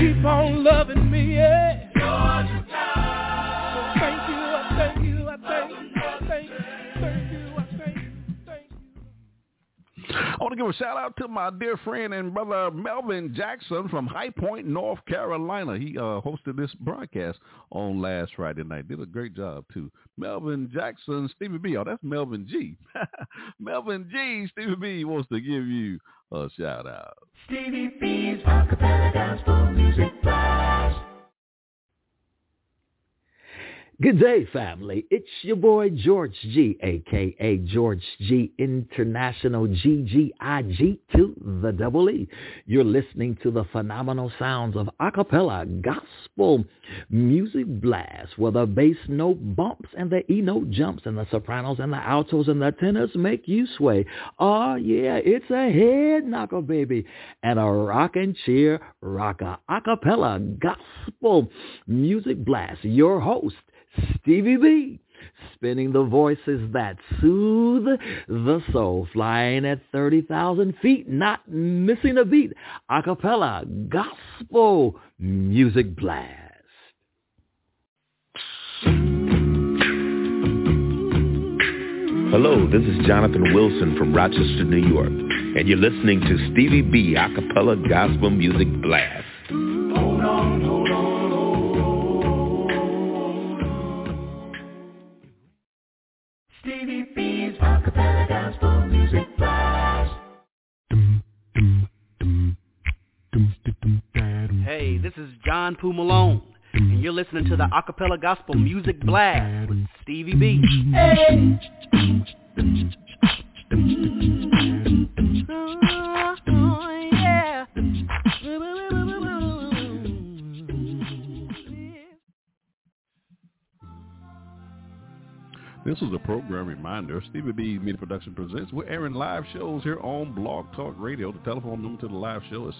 Keep on loving me, yeah. So thank you, I thank you, I thank you, I thank you, thank you, I thank you. I want to give a shout out to my dear friend and brother Melvin Jackson from High Point, North Carolina. He uh, hosted this broadcast on last Friday night. Did a great job too. Melvin Jackson, Stevie B. Oh, that's Melvin G. Melvin G. Stevie B wants to give you a shout out. Stevie B's Acapella Gospel Music Blast. Good day, family. It's your boy George G, aka George G International GGIG to the double E. You're listening to the phenomenal sounds of acapella gospel music blast, where the bass note bumps and the E note jumps, and the sopranos and the altos and the tenors make you sway. Oh yeah, it's a head knocker, baby, and a rock and cheer rocker acapella gospel music blast. Your host. Stevie B, spinning the voices that soothe the soul, flying at 30,000 feet, not missing a beat. Acapella gospel music blast. Hello, this is Jonathan Wilson from Rochester, New York, and you're listening to Stevie B Acapella Gospel Music Blast. Is John Poole Malone, and you're listening to the Acapella Gospel Music Blast with Stevie B. This is a program reminder. Stevie B Media Production presents. We're airing live shows here on Blog Talk Radio. The telephone number to the live show is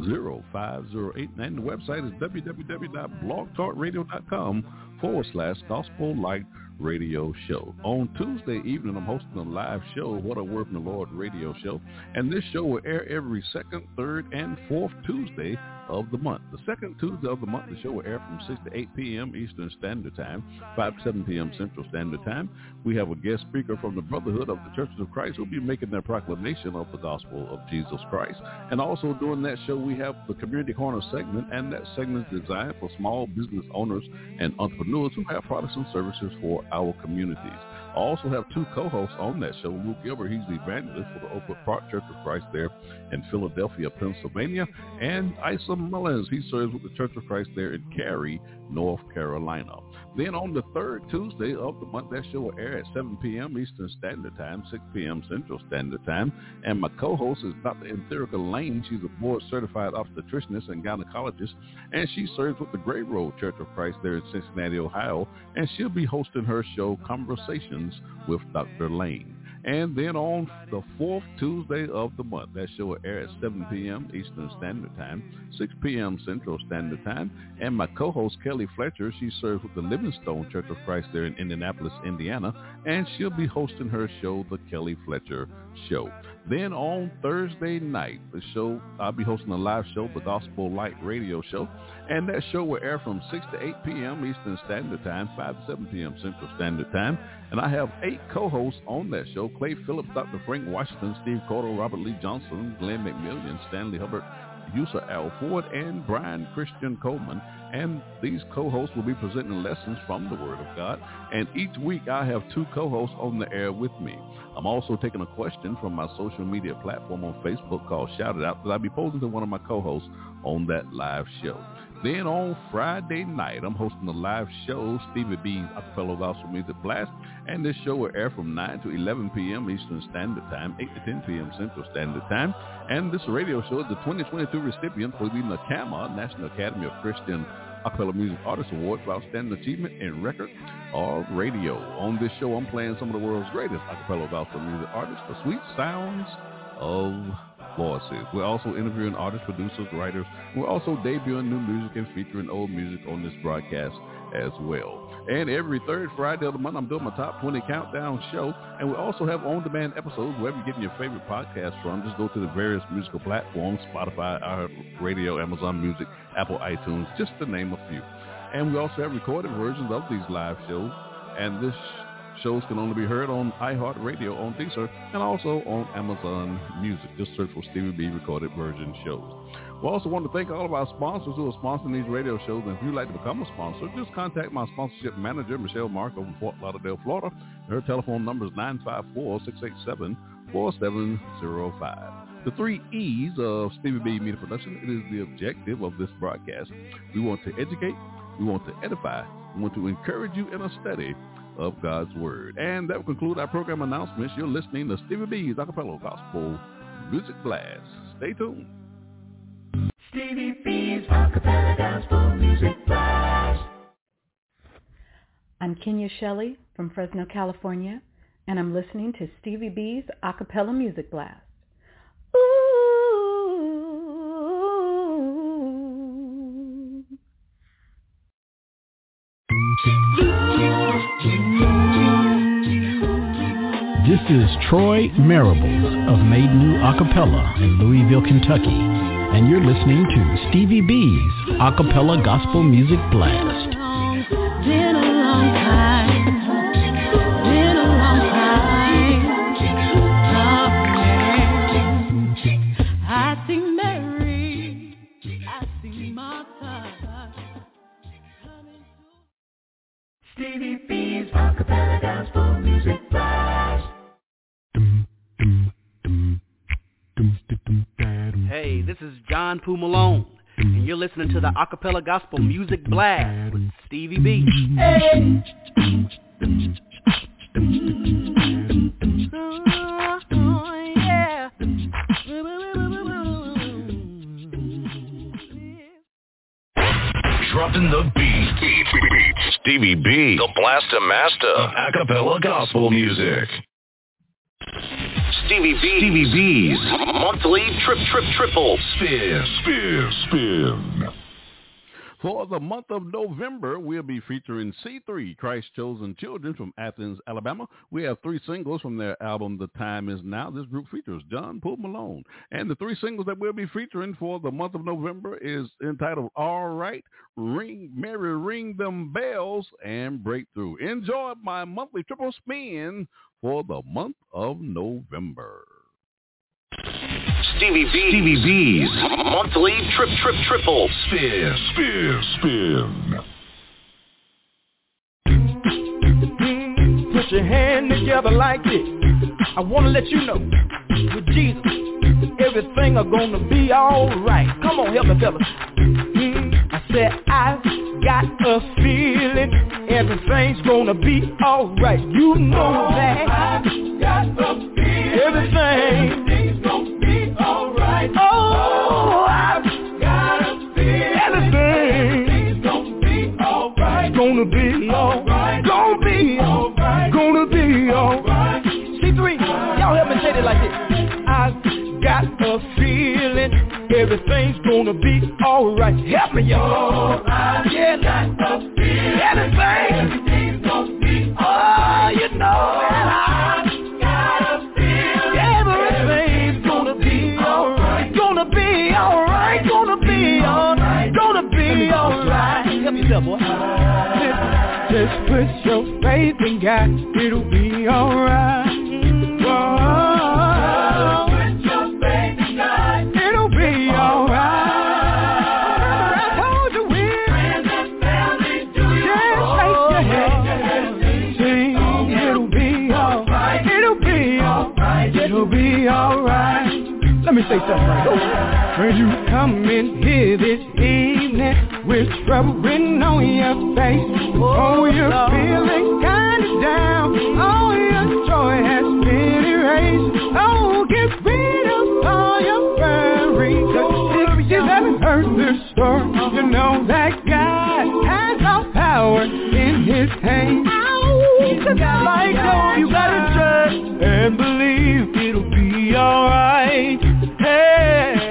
713-955-0508. And the website is www.blogtalkradio.com forward slash gospel light radio show. On Tuesday evening, I'm hosting a live show, What a Word from the Lord radio show. And this show will air every second, third, and fourth Tuesday of the month. The second Tuesday of the month, the show will air from 6 to 8 p.m. Eastern Standard Time, 5 to 7 p.m. Central Standard Time. We have a guest speaker from the Brotherhood of the Churches of Christ who will be making their proclamation of the gospel of Jesus Christ. And also during that show, we have the Community Corner segment, and that segment is designed for small business owners and entrepreneurs who have products and services for our communities. I also have two co-hosts on that show. Luke Gilbert, he's the evangelist for the Oakwood Park Church of Christ there in Philadelphia, Pennsylvania. And Isa Mullins, he serves with the Church of Christ there in Cary, North Carolina. Then on the third Tuesday of the month, that show will air at 7 p.m. Eastern Standard Time, 6 p.m. Central Standard Time. And my co-host is Dr. Entherica Lane. She's a board-certified obstetricianist and gynecologist, and she serves with the Grave Road Church of Christ there in Cincinnati, Ohio. And she'll be hosting her show, Conversations with Dr. Lane. And then on the fourth Tuesday of the month, that show will air at 7 p.m. Eastern Standard Time, 6 p.m. Central Standard Time. And my co-host, Kelly Fletcher, she serves with the Livingstone Church of Christ there in Indianapolis, Indiana. And she'll be hosting her show, The Kelly Fletcher Show. Then on Thursday night, the show, I'll be hosting a live show, the Gospel Light Radio Show. And that show will air from 6 to 8 p.m. Eastern Standard Time, 5 to 7 p.m. Central Standard Time. And I have eight co-hosts on that show, Clay Phillips, Dr. Frank Washington, Steve Cordell, Robert Lee Johnson, Glenn McMillian, Stanley Hubbard, Yusa Al Ford, and Brian Christian Coleman. And these co-hosts will be presenting lessons from the Word of God. And each week I have two co-hosts on the air with me. I'm also taking a question from my social media platform on Facebook called Shout It Out that I'll be posing to one of my co-hosts on that live show. Then on Friday night, I'm hosting a live show, Stevie B's Acapella Gospel Music Blast, and this show will air from 9 to 11 p.m. Eastern Standard Time, 8 to 10 p.m. Central Standard Time. And this radio show is the 2022 recipient for the NACAMA, National Academy of Christian Acapella Music Artist Award for Outstanding Achievement in Record or Radio. On this show, I'm playing some of the world's greatest acapella gospel music artists, the sweet sounds of voices. We're also interviewing artists, producers, writers. We're also debuting new music and featuring old music on this broadcast as well. And every third Friday of the month, I'm doing my top 20 countdown show. And we also have on-demand episodes wherever you're getting your favorite podcast from. Just go to the various musical platforms, Spotify, our radio, Amazon Music, Apple iTunes, just to name a few. And we also have recorded versions of these live shows. And this Shows can only be heard on iHeartRadio on Deezer and also on Amazon Music. Just search for Stevie B recorded version shows. We also want to thank all of our sponsors who are sponsoring these radio shows. And if you'd like to become a sponsor, just contact my sponsorship manager, Michelle Mark, over in Fort Lauderdale, Florida. Her telephone number is 954-687-4705. The three E's of Stevie B Media Production, it is the objective of this broadcast. We want to educate, we want to edify, we want to encourage you in a study of God's Word. And that will conclude our program announcements. You're listening to Stevie B's Acapella Gospel Music Blast. Stay tuned. Stevie B's Acapella Gospel Music Blast. I'm Kenya Shelley from Fresno, California, and I'm listening to Stevie B's Acapella Music Blast. Is Troy Marables of Made New Acapella in Louisville, Kentucky, and you're listening to Stevie B's Acapella Gospel Music Blast. This is John Poole Malone, and you're listening to the Acapella Gospel Music Blast with Stevie B. Dropping the beat. beat, beat, beat. Stevie B, the blaster master of acapella gospel music. Stevie B. Stevie B's monthly trip trip triple spin spin spin. For the month of November, we'll be featuring C3, Christ's Chosen Children from Athens, Alabama. We have three singles from their album, The Time Is Now. This group features John Poole Malone. And the three singles that we'll be featuring for the month of November is entitled All Right, Ring, Mary Ring Them Bells, and Breakthrough. Enjoy my monthly triple spin for the month of November. Stevie B. Stevie B's monthly trip trip triple spin spin spin. Put your hand together like this. I want to let you know, with Jesus, everything are gonna be alright. Come on, help me, fellas. I said I've got a feeling everything's gonna be alright. You know that. I've oh, got a feeling everything's gonna be alright. Oh, I've got a feeling everything's gonna be alright. Gonna be alright. Gonna be alright. Gonna be alright. C3, y'all help me say it like this. I've got a feeling everything's gonna be alright. Help me, y'all. Yeah, got a feeling everything's gonna be alright. Oh, you know that I've got a feeling everything's gonna be alright. Gonna be alright. Gonna be alright. Gonna be alright. Help yourself, boy. Just, just put your faith in God. It'll be alright. Let me say something right. Oh, Over. When you come in here this evening with trouble written on your face, oh, you're oh, feeling kinda down, oh, your joy has been erased, oh, get rid of all your worries, if you haven't heard this story, you know that God has all power in his hand. Like no, you gotta trust and believe it'll be alright. Hey,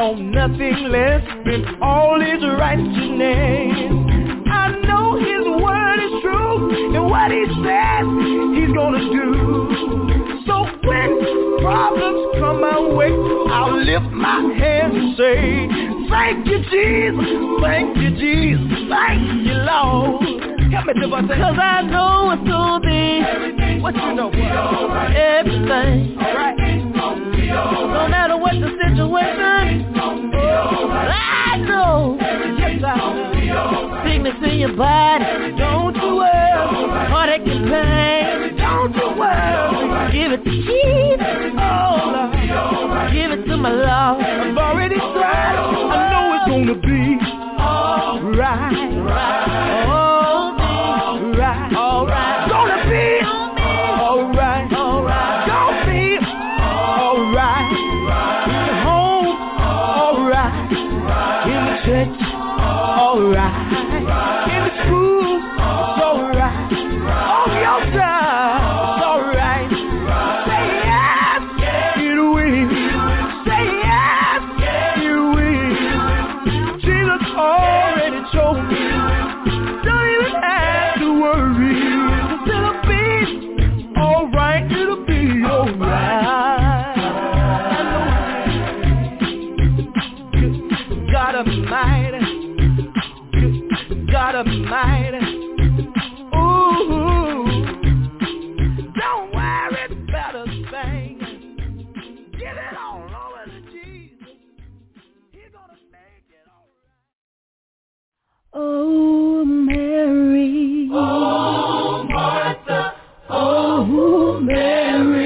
on nothing less than all His righteousness. I know His word is true, and what He says He's gonna do. So when problems come my way, I'll lift my hands and say, Thank you, Jesus. Thank you, Jesus. Thank you, Lord. Help me do Cause I know it's gonna be. What you know? What? Everything. Alright. No matter what the situation, I know. Yes, I know. Sickness in your body, don't you worry. Heartache and pain, don't you worry. Give it to Jesus, oh Lord. Give it to my Lord. I've already tried. I know it's gonna be alright. Alright. Alright. Mary.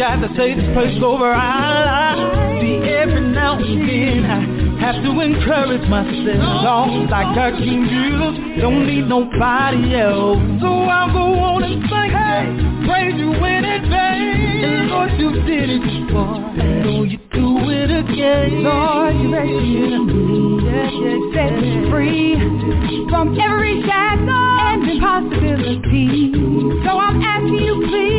Guy to say this place over our lives. See, every now and then I have to encourage myself. Long like I got King Jesus, don't need nobody else. So I'll go on and sing, hey, praise you in advance. And Lord, you did it before. I know you do it again. Lord, you rescued me. Set me free from every shadow and impossibility. So I'm asking you, please,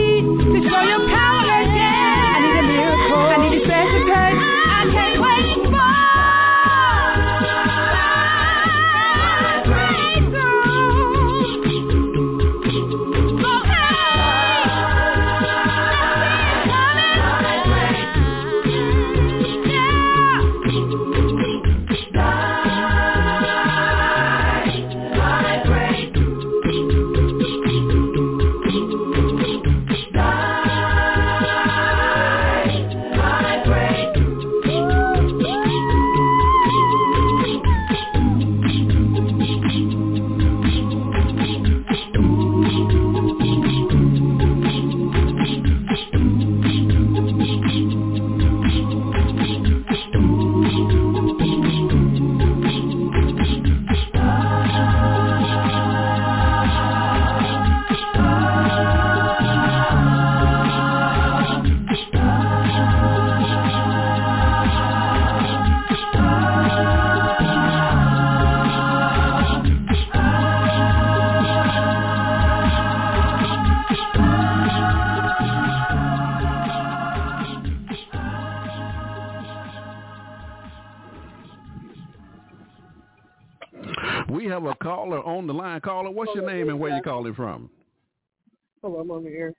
I'm the air.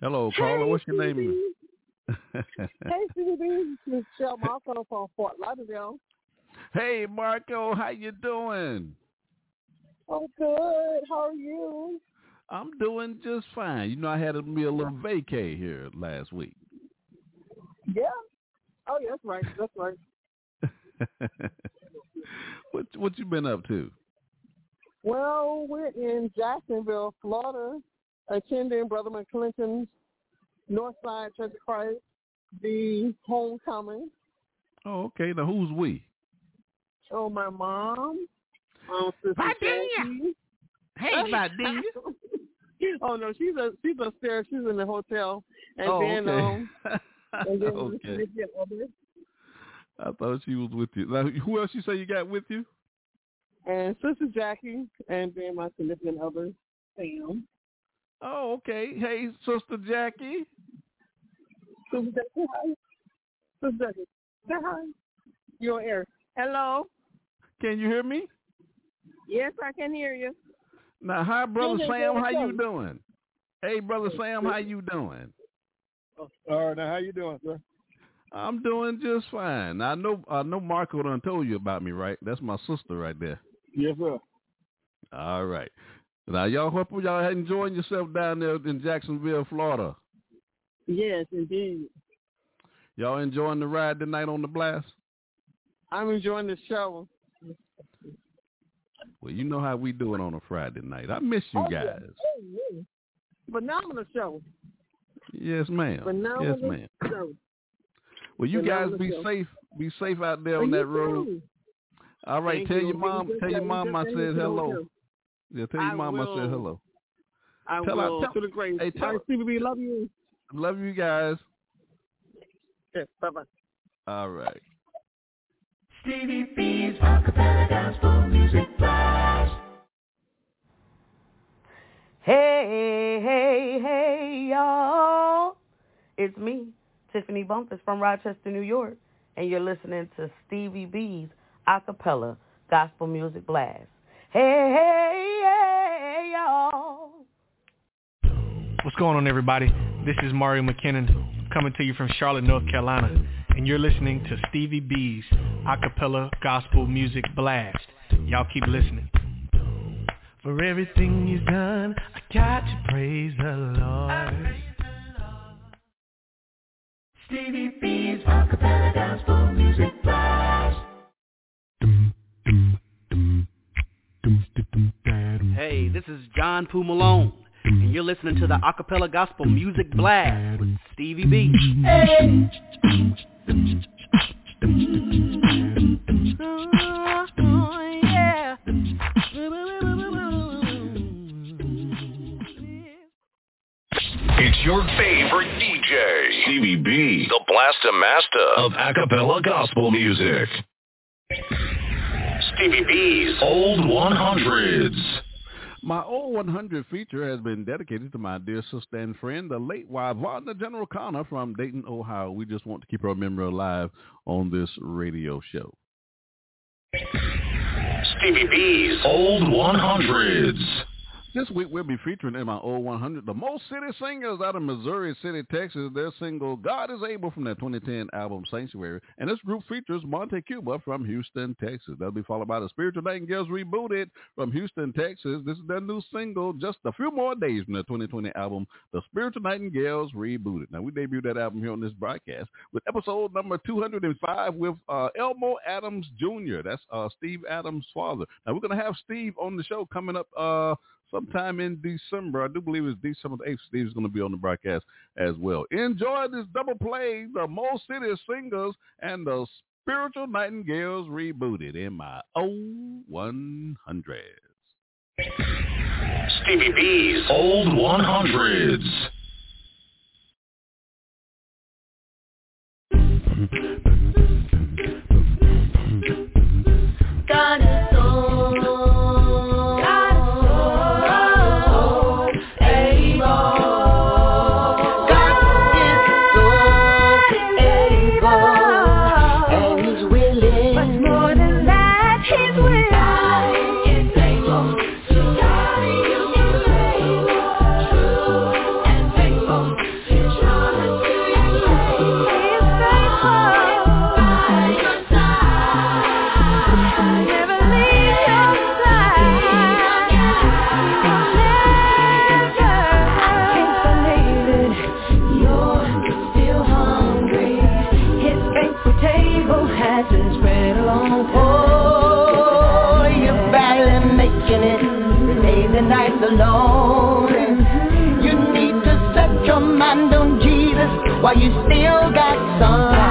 Hello, caller. What's your name? hey, Michelle Marco from Fort Lauderdale. hey, Marco. How you doing? I'm good. How are you? I'm doing just fine. You know, I had a, me a little vacay here last week. Yeah. Oh, yeah, that's right. That's right. what what you been up to? Well, we're in Jacksonville, Florida, attending Brother McClinton's Northside Church of Christ, the homecoming. Oh, okay. Now who's we? Oh, my mom. Um, Sister Jackie. Hey, Vidalia. oh no, she's a she's upstairs. She's in the hotel, and Oh, then okay. um, and then Okay. with the. I thought she was with you. Now, who else you say you got with you? and Sister Jackie, and then my significant other, Sam. Oh, okay. Hey, Sister Jackie. Sister Jackie, hi. Sister Jackie, say hi. You're on air. Hello. Can you hear me? Yes, I can hear you. Now, hi, brother Good, Sam. good, How you doing? Hey, brother Sam, how you doing? Oh, all right, now how you doing, sir? I'm doing just fine. I know I know Marco done told you about me, right? That's my sister right there. Yes, sir. All right. Now y'all hope y'all enjoying yourself down there in Jacksonville, Florida. Yes, indeed. Y'all enjoying the ride tonight on the blast? I'm enjoying the show. Well, you know how we do it on a Friday night. I miss you Oh, yeah. guys. Oh, yeah. Phenomenal show. Yes, ma'am. Phenomenal Yes, ma'am. show. Well, you guys be show. safe. Be safe out there Oh, on that road. All right. Thank tell you. your mom. Tell your mom I said hello. Do. Yeah. Tell your I mom I said will. hello. I Tell her- tell- to the grave. hey, tell All right, her- Stevie B, love you. Love you guys. Yeah, bye-bye. All right. Stevie B's Acapella Gospel Music Blast. Hey, hey, hey, y'all. It's me, Tiffany Bumpus from Rochester, New York, and you're listening to Stevie B's Acapella Gospel Music Blast. Hey, hey, hey, y'all. What's going on, everybody? This is Mario McKinnon coming to you from Charlotte, North Carolina, and you're listening to Stevie B's Acapella Gospel Music Blast. Y'all keep listening. For everything he's done, I got to praise the Lord. Stevie B's Acapella Gospel Music Hey, this is John Poole Malone, and you're listening to the Acapella Gospel Music Blast with Stevie B. It's your favorite DJ, Stevie B, the Blaster Master of acapella gospel music. Stevie B's Old 100s. My old 100 feature has been dedicated to my dear sister and friend, the late Wanda General Connor from Dayton, Ohio. We just want to keep her memory alive on this radio show. Stevie B's Old 100s. This week we'll be featuring in my old 100 the Mo City Singers out of Missouri City, Texas. Their single "God Is Able" from their 2010 album Sanctuary, and this group features Monte Cuba from Houston, Texas. That'll be followed by the Spiritual Nightingales Rebooted from Houston, Texas. This is their new single, just a few more days from their 2020 album, The Spiritual Nightingales Rebooted. Now we debuted that album here on this broadcast with episode number 205 with uh, Elmo Adams Jr. That's uh, Steve Adams' father. Now we're gonna have Steve on the show coming up. Uh, sometime in December. I do believe it's December the 8th. Steve's going to be on the broadcast as well. Enjoy this double play, the Mo City Singers and the Spiritual Nightingales rebooted in my old 100. Stevie B's Old 100s. while you still got some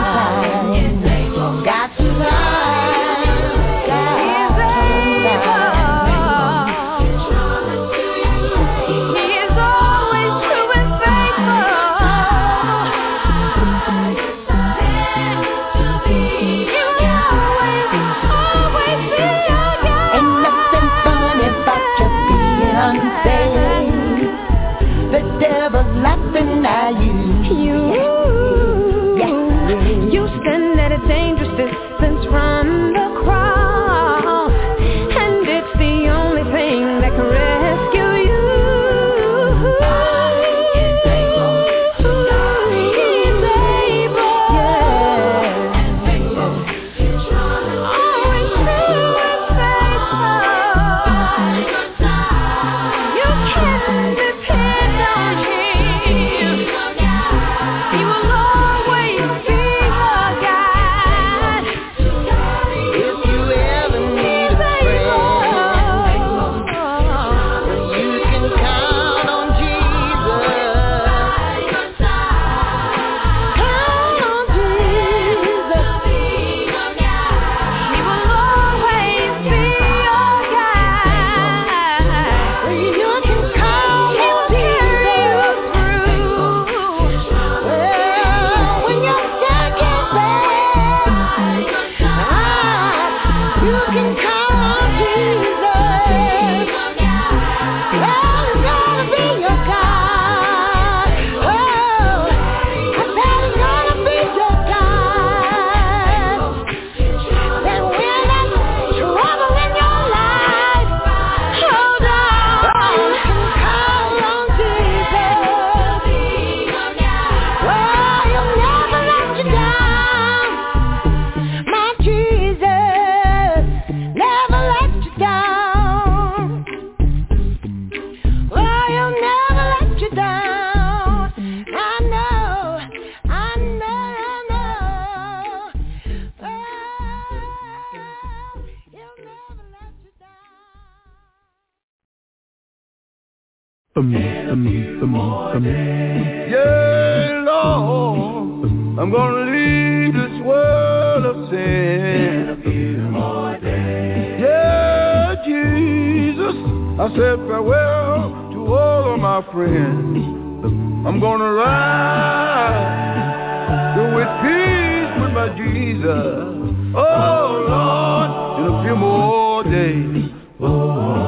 Yeah, Lord, I'm gonna leave this world of sin. Yeah, Jesus, I said farewell to all of my friends. I'm gonna ride with peace with my Jesus. Oh Lord, in a few more days. Oh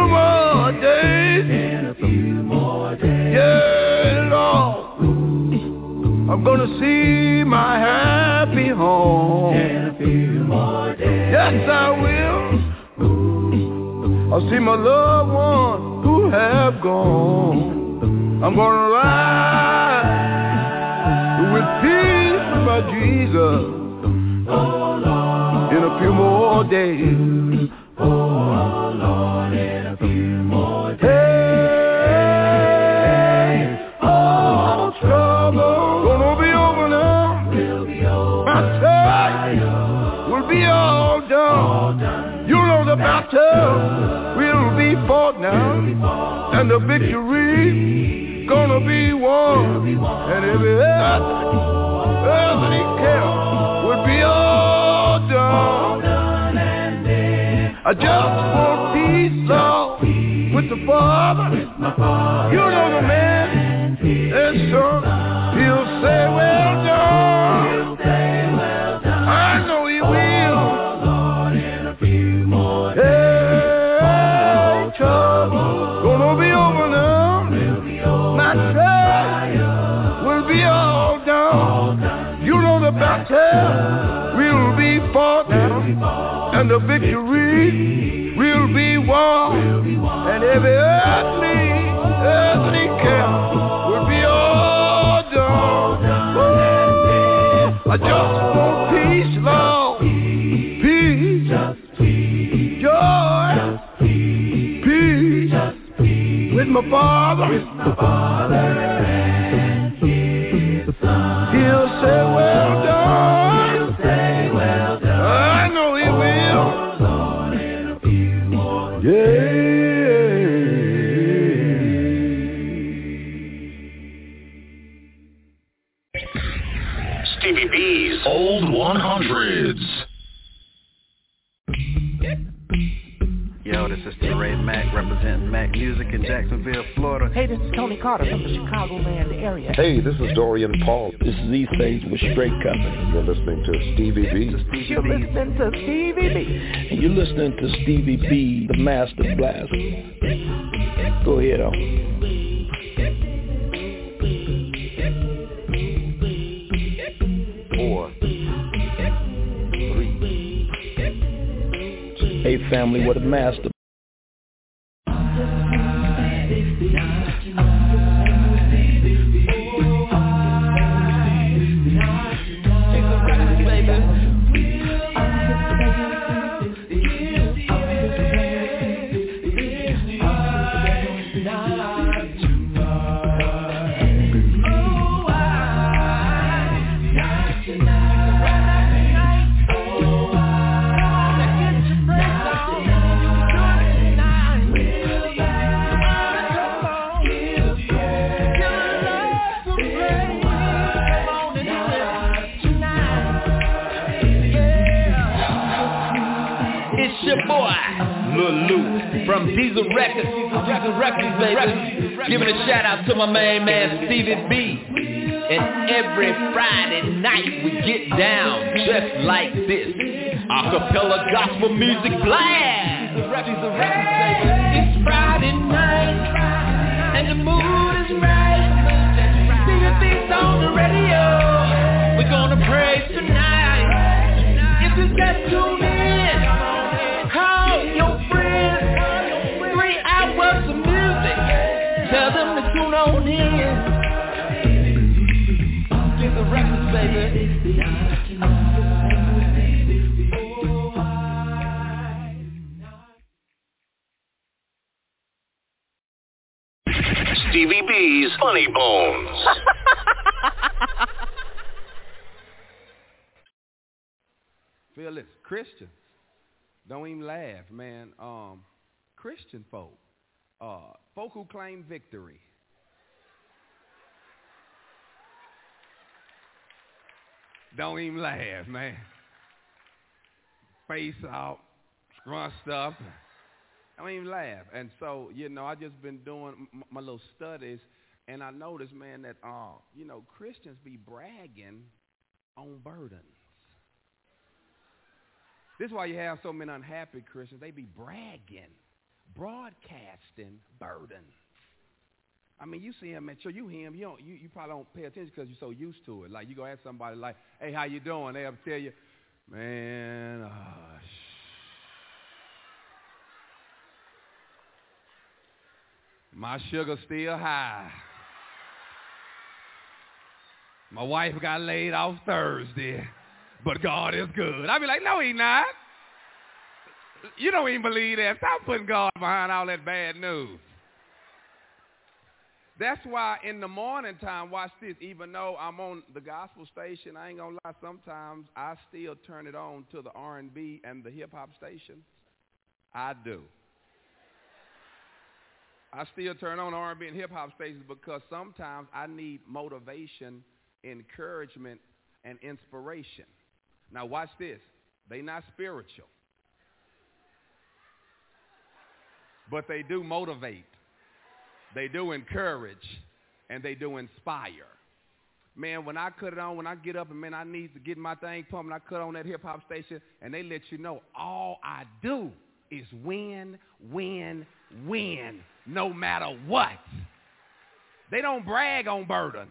few more days. In a few more days. Yeah, Lord. I'm gonna see my happy home. In a few more days. Yes, I will. I'll see my loved ones who have gone. I'm gonna ride with peace with my Jesus. Oh, In a few more days. Oh Lord, battle will be fought now, and the victory gonna be won. And every earthly care will be all done. I just want peace, Lord, with the Father. You know the man and son. He'll say, well done. Battle will be fought and the victory will be won. And every earthly, earthly care will be all done. I just want peace, Lord. Peace, joy, peace with my Father. He'll say, well done. 100s. Yo, this is Ray Mack representing Mac Music in Jacksonville, Florida. Hey, this is Tony Carter from the Chicagoland area. Hey, this is Dorian Paul. This is E Sage with Straight Company. You're listening to Stevie B. You're listening to Stevie B. And you're listening to Stevie B, the Master Blast. Go ahead, on. Family, what a master. From Diesel Records, Diesel Records, baby. Giving a shout out to my main man, Stevie B. And every Friday night we get down just like this. Acapella gospel music blast. Diesel Records, baby. Christians, don't even laugh, man. Um, Christian folk, uh, folk who claim victory. Don't even laugh, man. Face out, scrunched up. Don't even laugh. And so, you know, I just been doing m- my little studies, and I noticed, man, that uh, you know, Christians be bragging on burdens. This is why you have so many unhappy Christians. They be bragging, broadcasting burdens. I mean, you see him at church, you hear him, you don't, you, you probably don't pay attention because you're so used to it. Like you go ask somebody like, "Hey, how you doing?" They'll tell you, "Man, uh, my sugar still high. My wife got laid off Thursday, but God is good." I'd be like, "No, He not. You don't even believe that. Stop putting God behind all that bad news." That's why in the morning time, watch this, even though I'm on the gospel station, I ain't gonna lie, sometimes I still turn it on to the R&B and the hip hop stations. I do. I still turn on R&B and hip hop stations because sometimes I need motivation, encouragement, and inspiration. Now watch this. They not spiritual. But they do motivate they do encourage, and they do inspire. Man, when I cut it on, when I get up and man, I need to get my thing pumping, I cut on that hip hop station, and they let you know all I do is win, win, win, no matter what. They don't brag on burdens.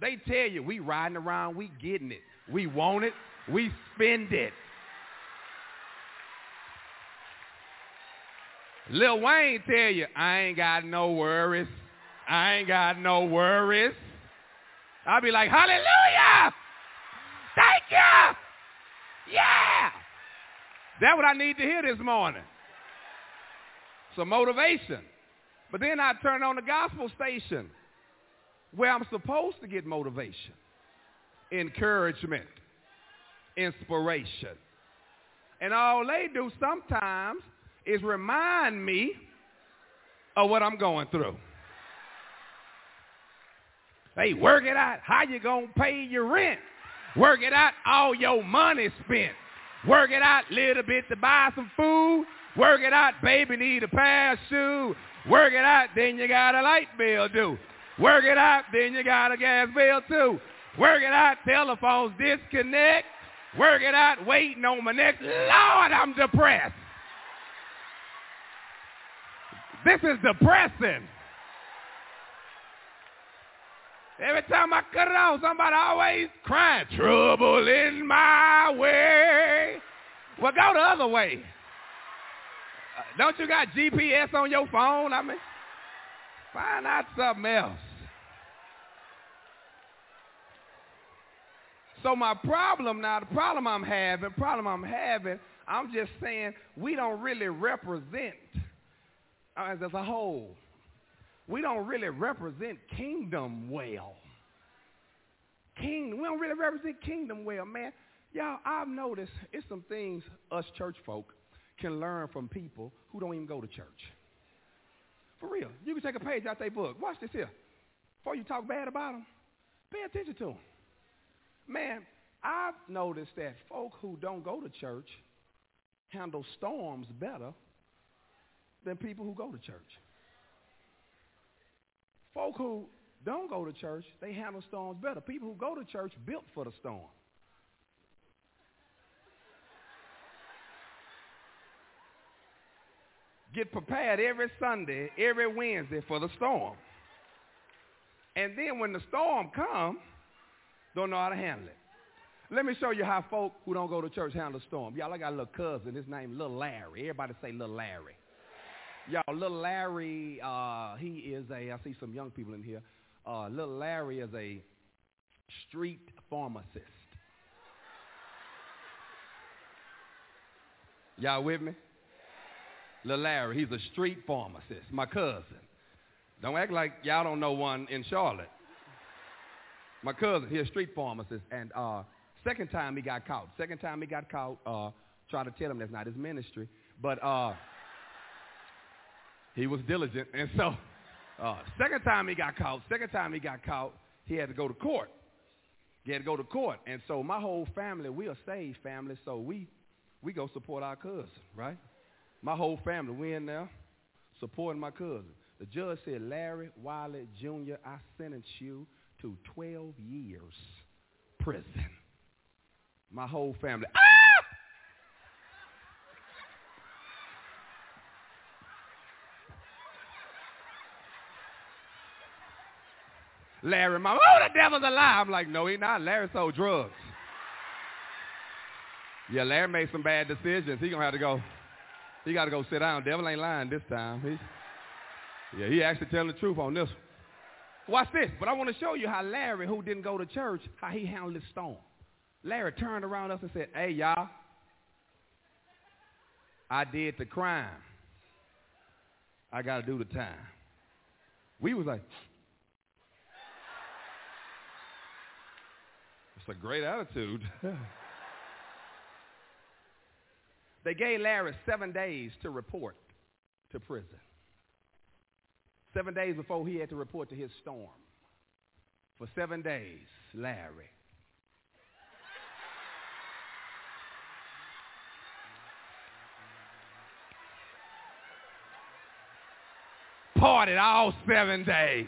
They tell you we riding around, we getting it, we want it, we spend it. Lil Wayne tell you, I ain't got no worries. I ain't got no worries. I'll be like, hallelujah! Thank you! Yeah! That's what I need to hear this morning. Some motivation. But then I turn on the gospel station where I'm supposed to get motivation, encouragement, inspiration. And all they do sometimes is remind me of what I'm going through. Hey, work it out. How you going to pay your rent? Work it out. All your money spent. Work it out. Little bit to buy some food. Work it out. Baby need a pair of shoes. Work it out. Then you got a light bill due. Work it out. Then you got a gas bill too. Work it out. Telephones disconnect. Work it out. Waiting on my next. Lord, I'm depressed. This is depressing. Every time I cut it on, somebody always crying, trouble in my way. Well, go the other way. Uh, don't you got GPS on your phone? I mean, find out something else. So my problem now, the problem I'm having, problem I'm having, I'm just saying we don't really represent uh, as a whole, we don't really represent kingdom well. King, we don't really represent kingdom well, man. Y'all, I've noticed it's some things us church folk can learn from people who don't even go to church. For real. You can take a page out their book. Watch this here. Before you talk bad about them, pay attention to them. Man, I've noticed that folk who don't go to church handle storms better than people who go to church. Folk who don't go to church, they handle storms better. People who go to church built for the storm. Get prepared every Sunday, every Wednesday for the storm. And then when the storm comes, don't know how to handle it. Let me show you how folk who don't go to church handle a storm. Y'all, I got a little cousin. His name Little Larry. Everybody say Little Larry. Y'all, little Larry, uh, he is a, I see some young people in here. Uh, little Larry is a street pharmacist. Y'all with me? Little Larry, he's a street pharmacist, my cousin. Don't act like y'all don't know one in Charlotte. My cousin, he's a street pharmacist, and uh, second time he got caught. Second time he got caught, uh, try to tell him that's not his ministry. But uh, He was diligent. And so, uh, second time he got caught, second time he got caught, he had to go to court. He had to go to court. And so my whole family, we are saved family, so we, we go support our cousin, right? My whole family, we in there supporting my cousin. The judge said, Larry Wiley Jr., I sentence you to 12 years prison. My whole family. Ah! Larry, mom, oh, the devil's alive. I'm like, no, he not. Larry sold drugs. Yeah, Larry made some bad decisions. He gonna have to go. He got to go sit down. Devil ain't lying this time. He, yeah, he actually telling the truth on this. Watch this. But I want to show you how Larry, who didn't go to church, how he handled the storm. Larry turned around us and said, "Hey, y'all, I did the crime. I got to do the time." We was like, "It's a great attitude." They gave Larry seven days to report to prison. Seven days before he had to report to his storm. For seven days, Larry. Partied all seven days.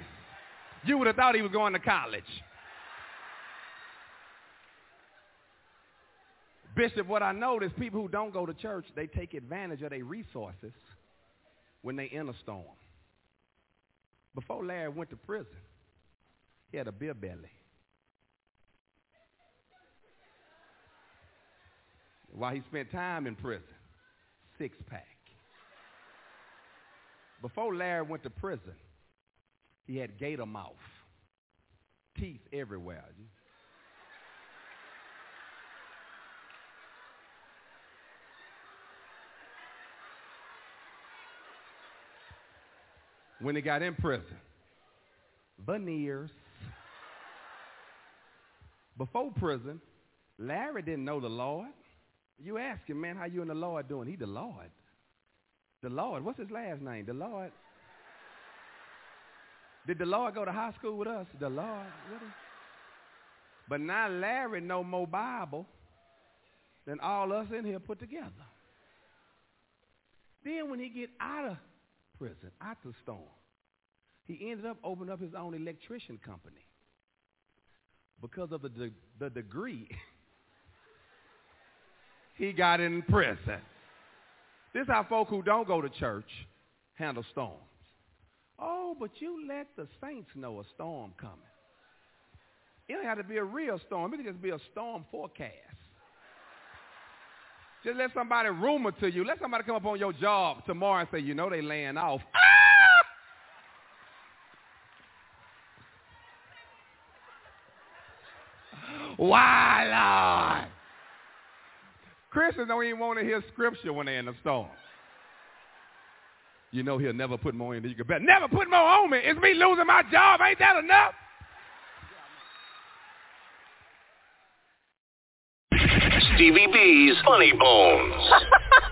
You would have thought he was going to college. Bishop, what I notice, people who don't go to church, they take advantage of their resources when they in a storm. Before Larry went to prison, he had a beer belly. While he spent time in prison, six pack. Before Larry went to prison, he had gator mouth, teeth everywhere. When he got in prison. Veneers. Before prison, Larry didn't know the Lord. You ask him, man, how you and the Lord doing? He the Lord. The Lord. What's his last name? The Lord. Did the Lord go to high school with us? The Lord. But now Larry know more Bible than all us in here put together. Then when he get out of prison, storm. He ended up opening up his own electrician company because of the, de- the degree he got in prison. This is how folk who don't go to church handle storms. Oh, but you let the saints know a storm coming. It don't have to be a real storm. It can just be a storm forecast. Just let somebody rumor to you. Let somebody come up on your job tomorrow and say, you know they laying off. Ah! Why, Lord? Christians don't even want to hear scripture when they're in the storm. You know he'll never put more in than you can bet. Never put more on me. It's me losing my job. Ain't that enough? Stevie B's Funny Bones.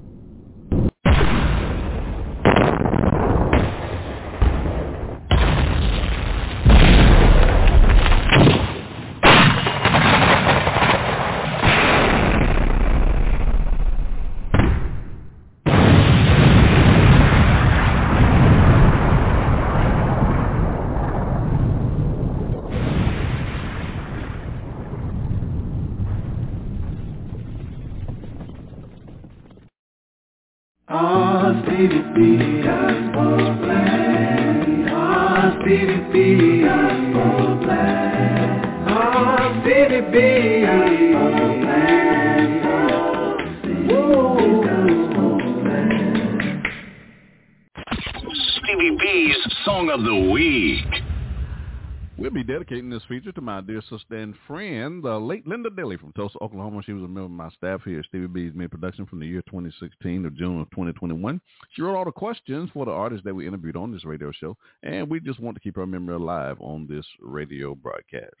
Sister and friend, the late Linda Dilly from Tulsa, Oklahoma. She was a member of my staff here at Stevie B's Mid Production from the year 2016 to June of 2021. She wrote all the questions for the artists that we interviewed on this radio show, and we just want to keep her memory alive on this radio broadcast.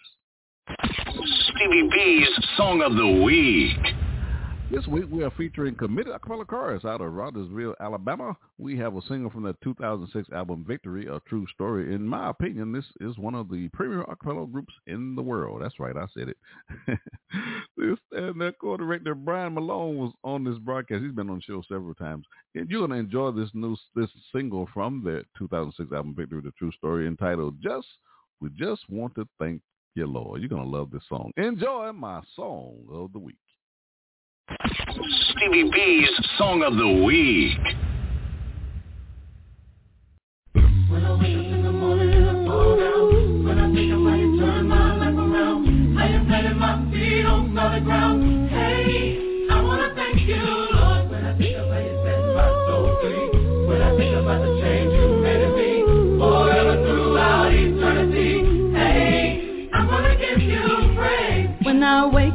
Stevie B's Song of the Week. This week we are featuring committed acapella chorus out of Rogersville, Alabama. We have a single from the 2006 album Victory, A True Story. In my opinion, this is one of the premier acapella groups in the world. That's right, I said it. this, and their co-director Brian Malone was on this broadcast. He's been on the show several times. And you're going to enjoy this new this single from their 2006 album Victory, The True Story entitled Just We Just Want to Thank You, Lord. You're going to love this song. Enjoy my song of the week. Stevie B's Song of the Week. When I think turn my life around, I am planting my feet on ground.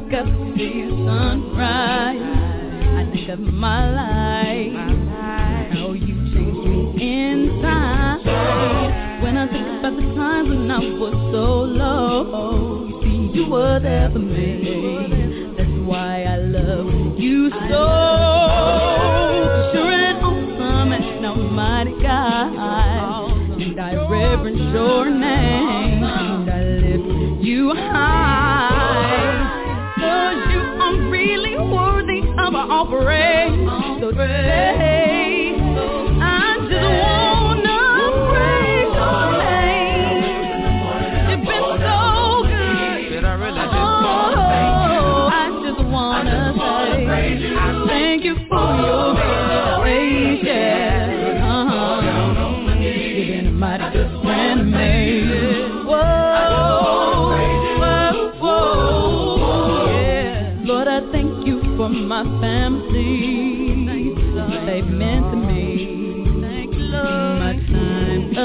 Wake up see the sunrise, I think of my life. How you changed me inside. When I think about the times when I was so low, you see, you were there for me. That's why I love you so. Sure and awesome and almighty God. And I reverence your name. And I lift you high. Worthy of our praise. So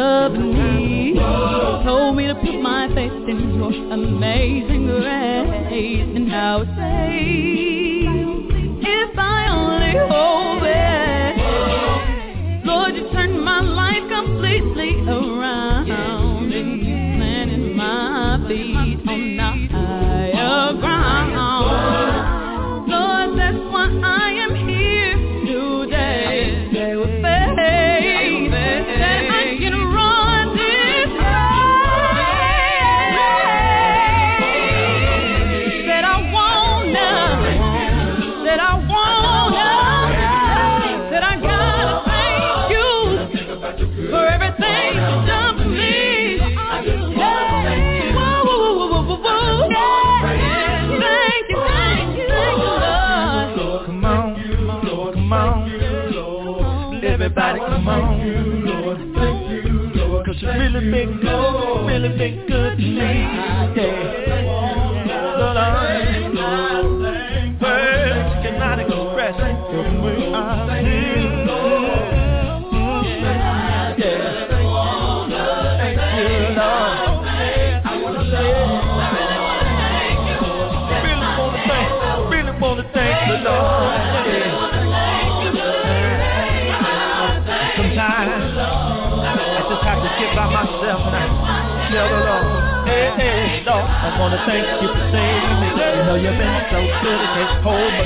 of need. Told me to put my faith in your amazing grace. And now say, if I only hold it. Lord, you turned my life completely around. Come on. Cause you really been good, really been good me. Yeah. By myself I tell the Lord, hey, hey, Lord, I want to thank you for saving me. You know you've been so good, it can't hold my.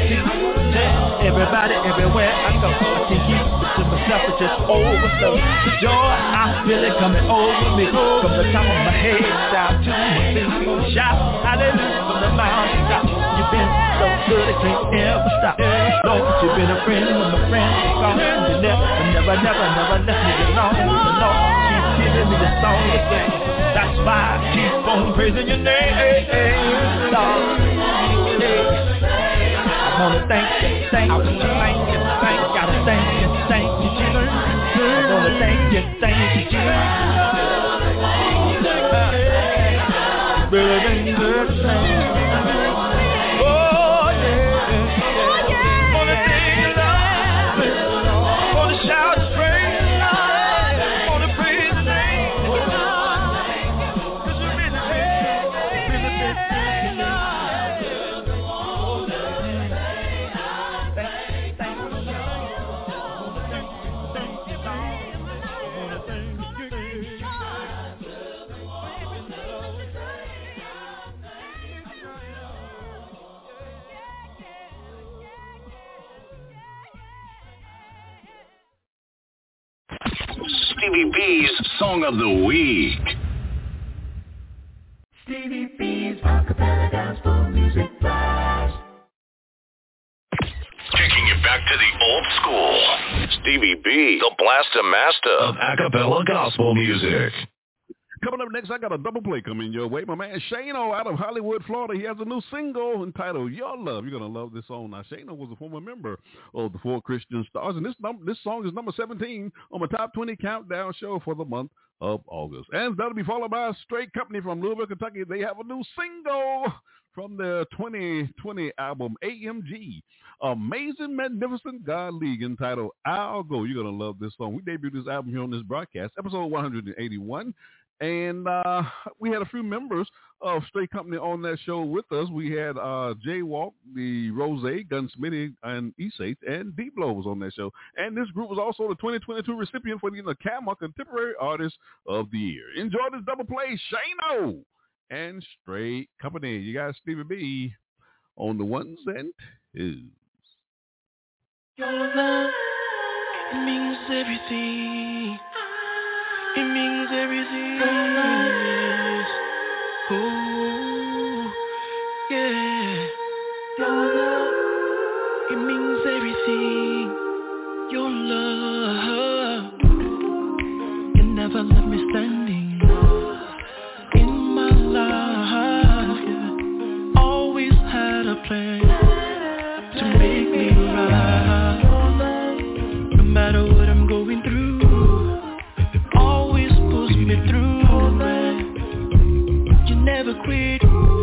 Tell everybody, everywhere I go, I can keep it to myself, it just overflow. The joy I feel it coming over me, from the top of my head down to my feet. Shout hallelujah from the mountaintop. You've been so good, it can't ever stop. Lord, you've been a friend when my friends are gone. You never, never, never, never left me alone. Lord keeps giving me the song to sing. That's why I keep on praising your name, Lord. I wanna thank you, thank you, thank you, thank you, gotta thank you, thank you, Jesus. I wanna thank you, thank you, Jesus. remains the same. Stevie B's Song of the Week. Stevie B's Acapella Gospel Music Blast. Taking you back to the old school. Stevie B, the blaster master of acapella gospel music. Coming up next, I got a double play coming your way. My man Shano out of Hollywood, Florida, he has a new single entitled "Your Love." You're gonna love this song. Now, Shano was a former member of the Four Christian Stars, and this num- this song is number 17 on my top 20 countdown show for the month of August. And that'll be followed by a straight company from Louisville, Kentucky. They have a new single from their 2020 album AMG, Amazing Magnificent God League, entitled "I'll Go." You're gonna love this song. We debuted this album here on this broadcast, episode 181. And uh, we had a few members of Straight Company on that show with us. We had uh, Jay Walk, the Rose, Gunsmithy, and Esates, and D Blow was on that show. And this group was also the 2022 recipient for the NACAMA Contemporary Artist of the Year. Enjoy this double play, Shano and Straight Company. You got Stevie B on the ones and twos. Your love, means everything. It means everything. Oh, yeah. Your love, it means everything. Your love, you never left me standing in my life. Always had a plan to make me right. No matter never quit.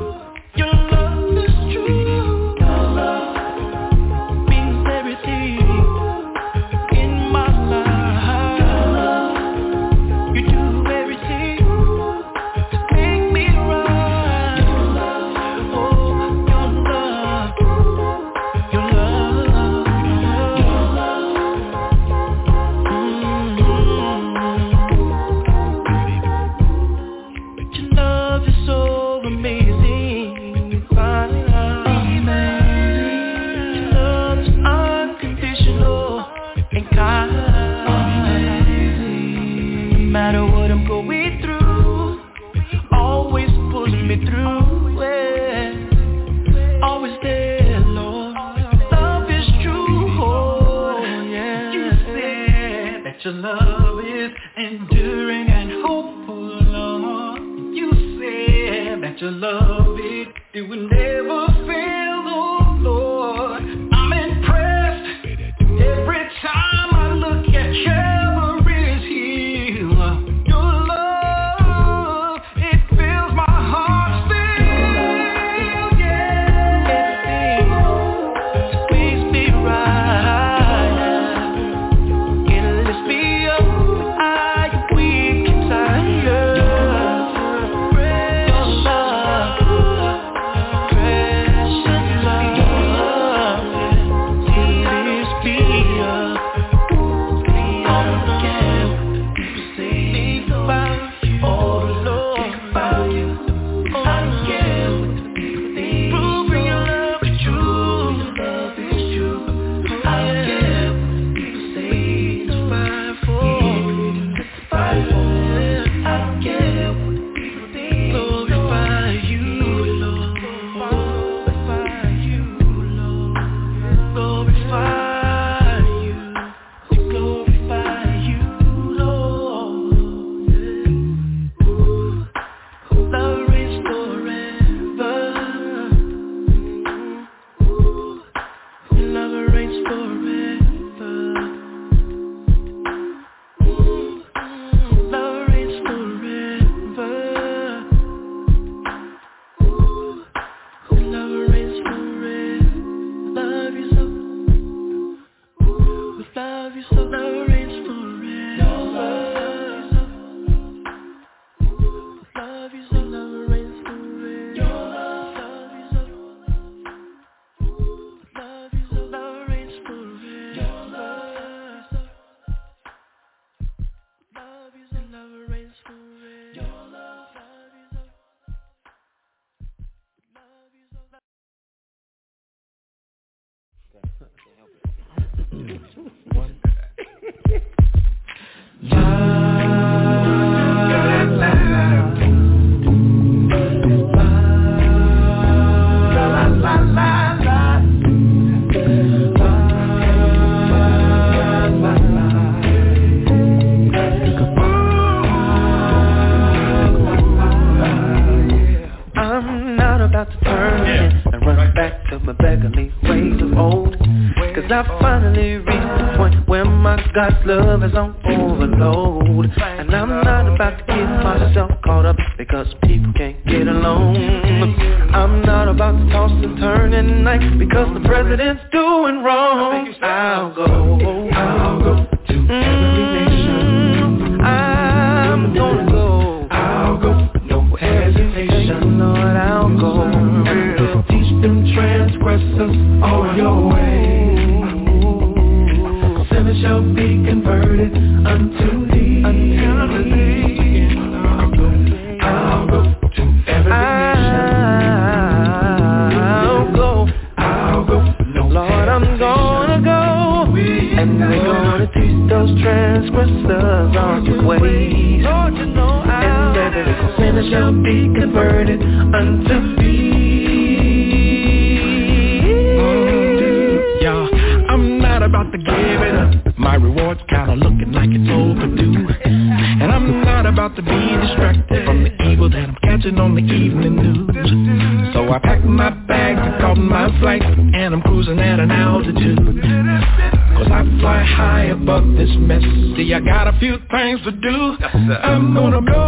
fly high above this mess. See, I got a few things to do. I'm gonna go.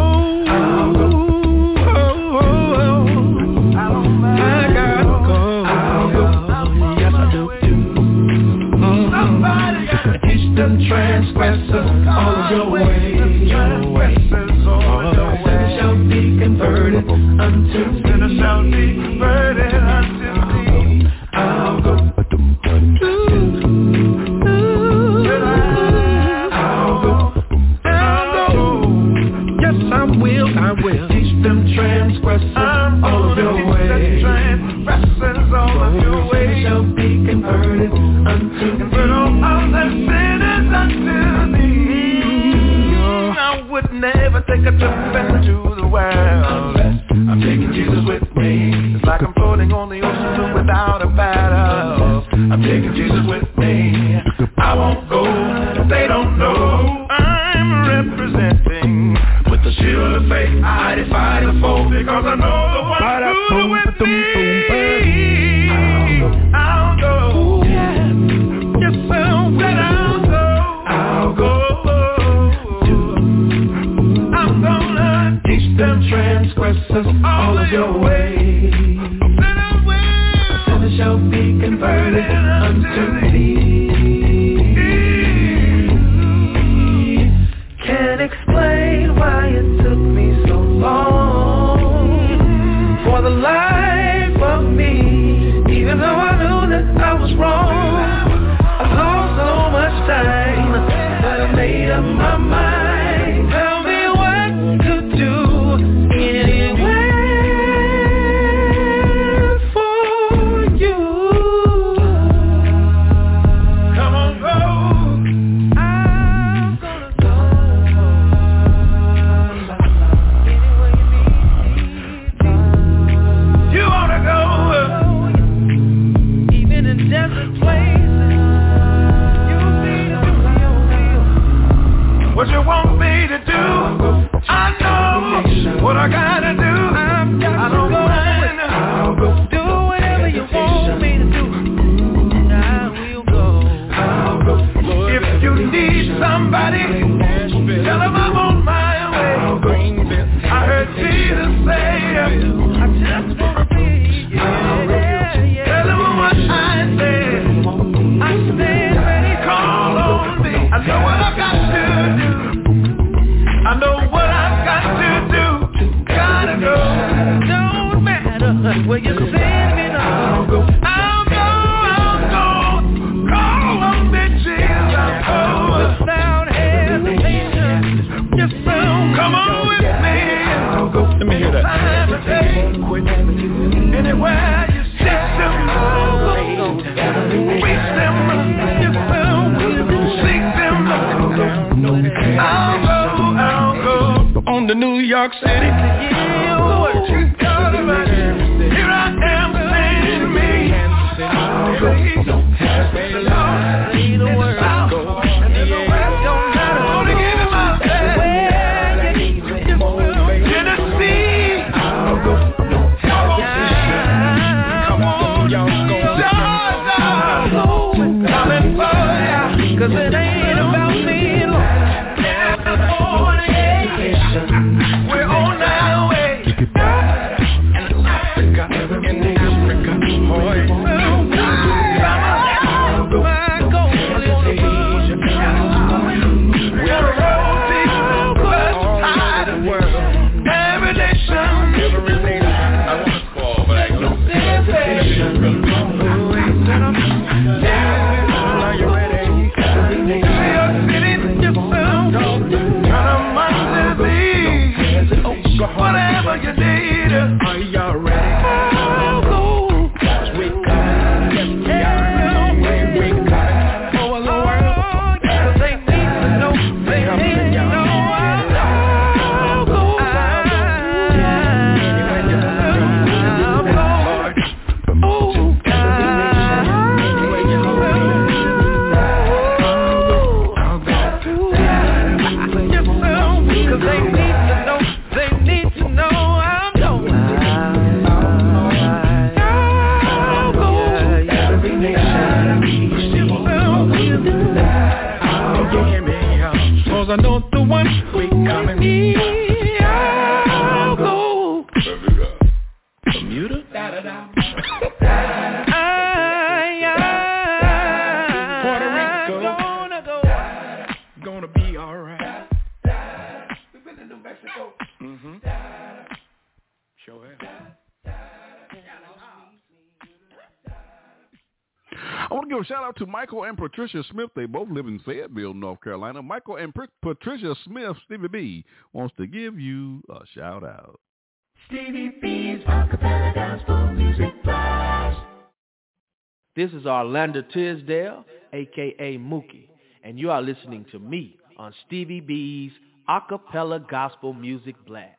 I'm gonna go. I gotta go. Yes, I do. Mm-hmm. Somebody gotta teach them transgressors all your way. Your way. Shall be converted unto me. shall be converted. Out to Michael and Patricia Smith. They both live in Fayetteville, North Carolina. Michael and Pr- Patricia Smith, Stevie B, wants to give you a shout out. Stevie B's Acapella Gospel Music Blast. This is Orlando Tisdale, aka Mookie, and you are listening to me on Stevie B's Acapella Gospel Music Blast.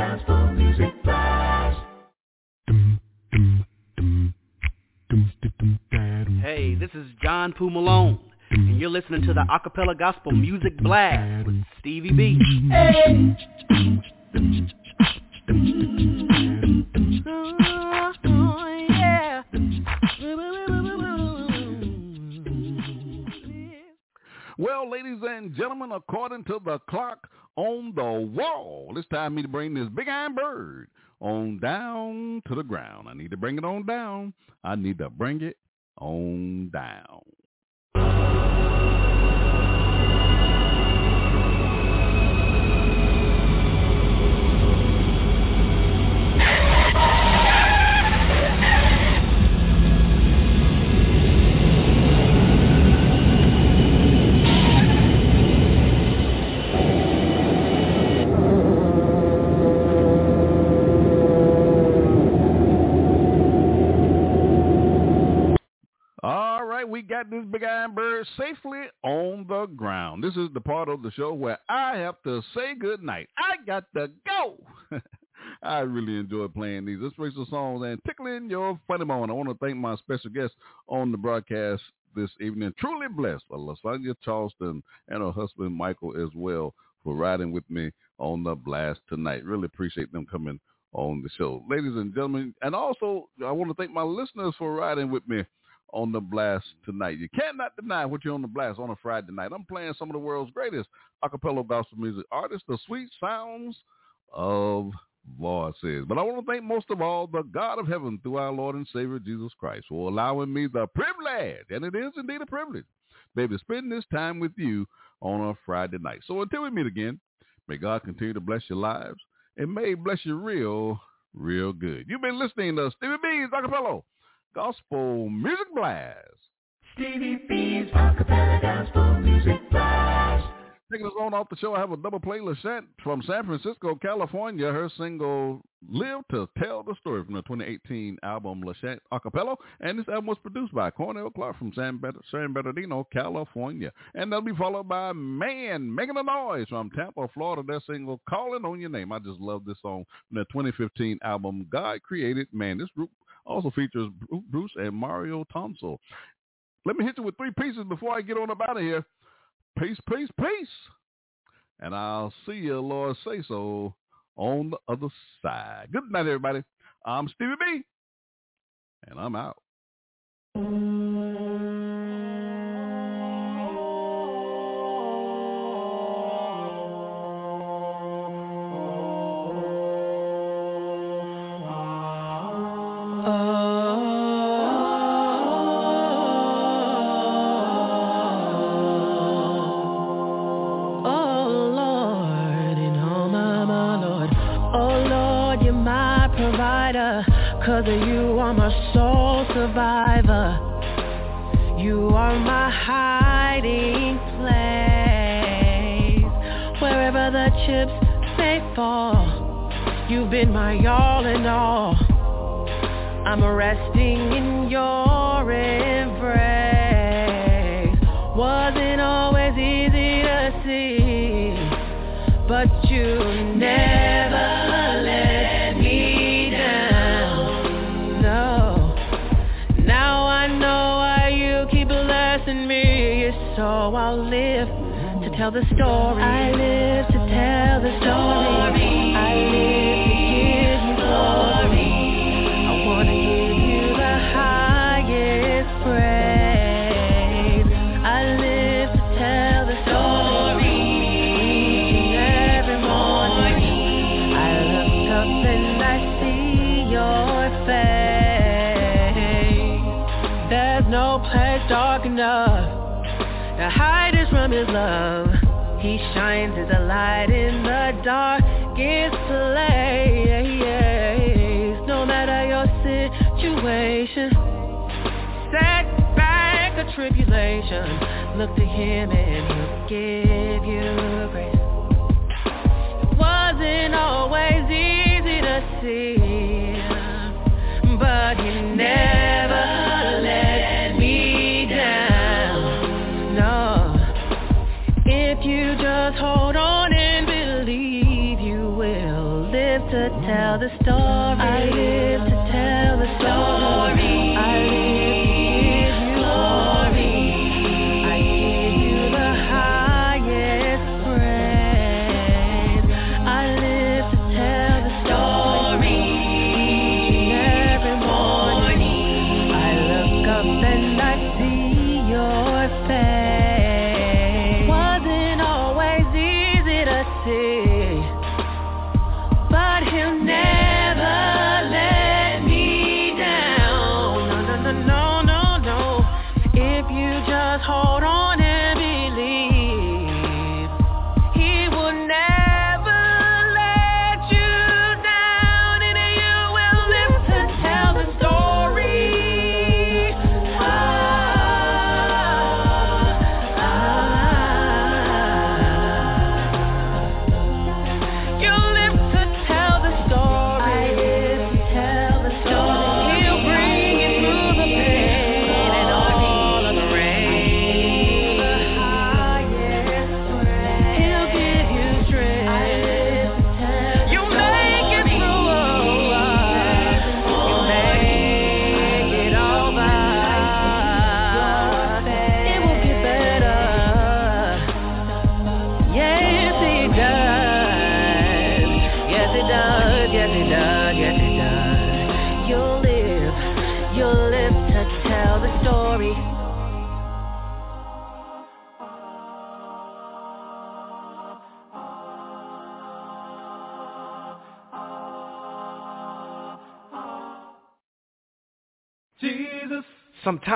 Hey, this is John Poole Malone, and you're listening to the Acapella Gospel Music Blast with Stevie B. Well, ladies and gentlemen, according to the clock on the wall, it's time for me to bring this big iron bird on down to the ground. I need to bring it on down. I need to bring it on down. We got this big iron bird safely on the ground. This is the part of the show where I have to say good night. I got to go. I really enjoy playing these inspirational songs and tickling your funny bone. I want to thank my special guest on the broadcast this evening. Truly blessed, LaSonia Charleston and her husband Michael as well for riding with me on the blast tonight. Really appreciate them coming on the show. Ladies and gentlemen, and also I want to thank my listeners for riding with me on the blast tonight. You cannot deny what you're on the blast on a Friday night. I'm playing some of the world's greatest acapella gospel music artists, the sweet sounds of voice says. But I want to thank most of all the God of heaven through our Lord and Savior Jesus Christ for allowing me the privilege, and it is indeed a privilege, baby, to spend this time with you on a Friday night. So until we meet again, may God continue to bless your lives and may bless you real, real good. You've been listening to Stevie B's Acapella Gospel Music Blast. Stevie B's Acapella Gospel Music Blast. Taking us on off the show, I have a double play Lachette from San Francisco, California. Her single Live to Tell the Story from the 2018 album Lachette Acapella. And this album was produced by Cornell Clark from San Bernardino, California. And that'll be followed by Man Making a Noise from Tampa, Florida. Their single Calling on Your Name. I just love this song from the 2015 album God Created Man. This group also features Bruce and Mario Tonsil. Let me hit you with three pieces before I get on up out of here. Peace, peace, peace. And I'll see you, Lord say so, on the other side. Good night, everybody. I'm Stevie B, and I'm out. Been my all in all. I'm resting in your embrace. Wasn't always easy to see, but you never let me down. No. Now I know why you keep blessing me, so I'll live to tell the story. I live to tell the story. Light in the darkest place. No matter your situation, setback or tribulation, look to Him and He'll give you tell the story. I live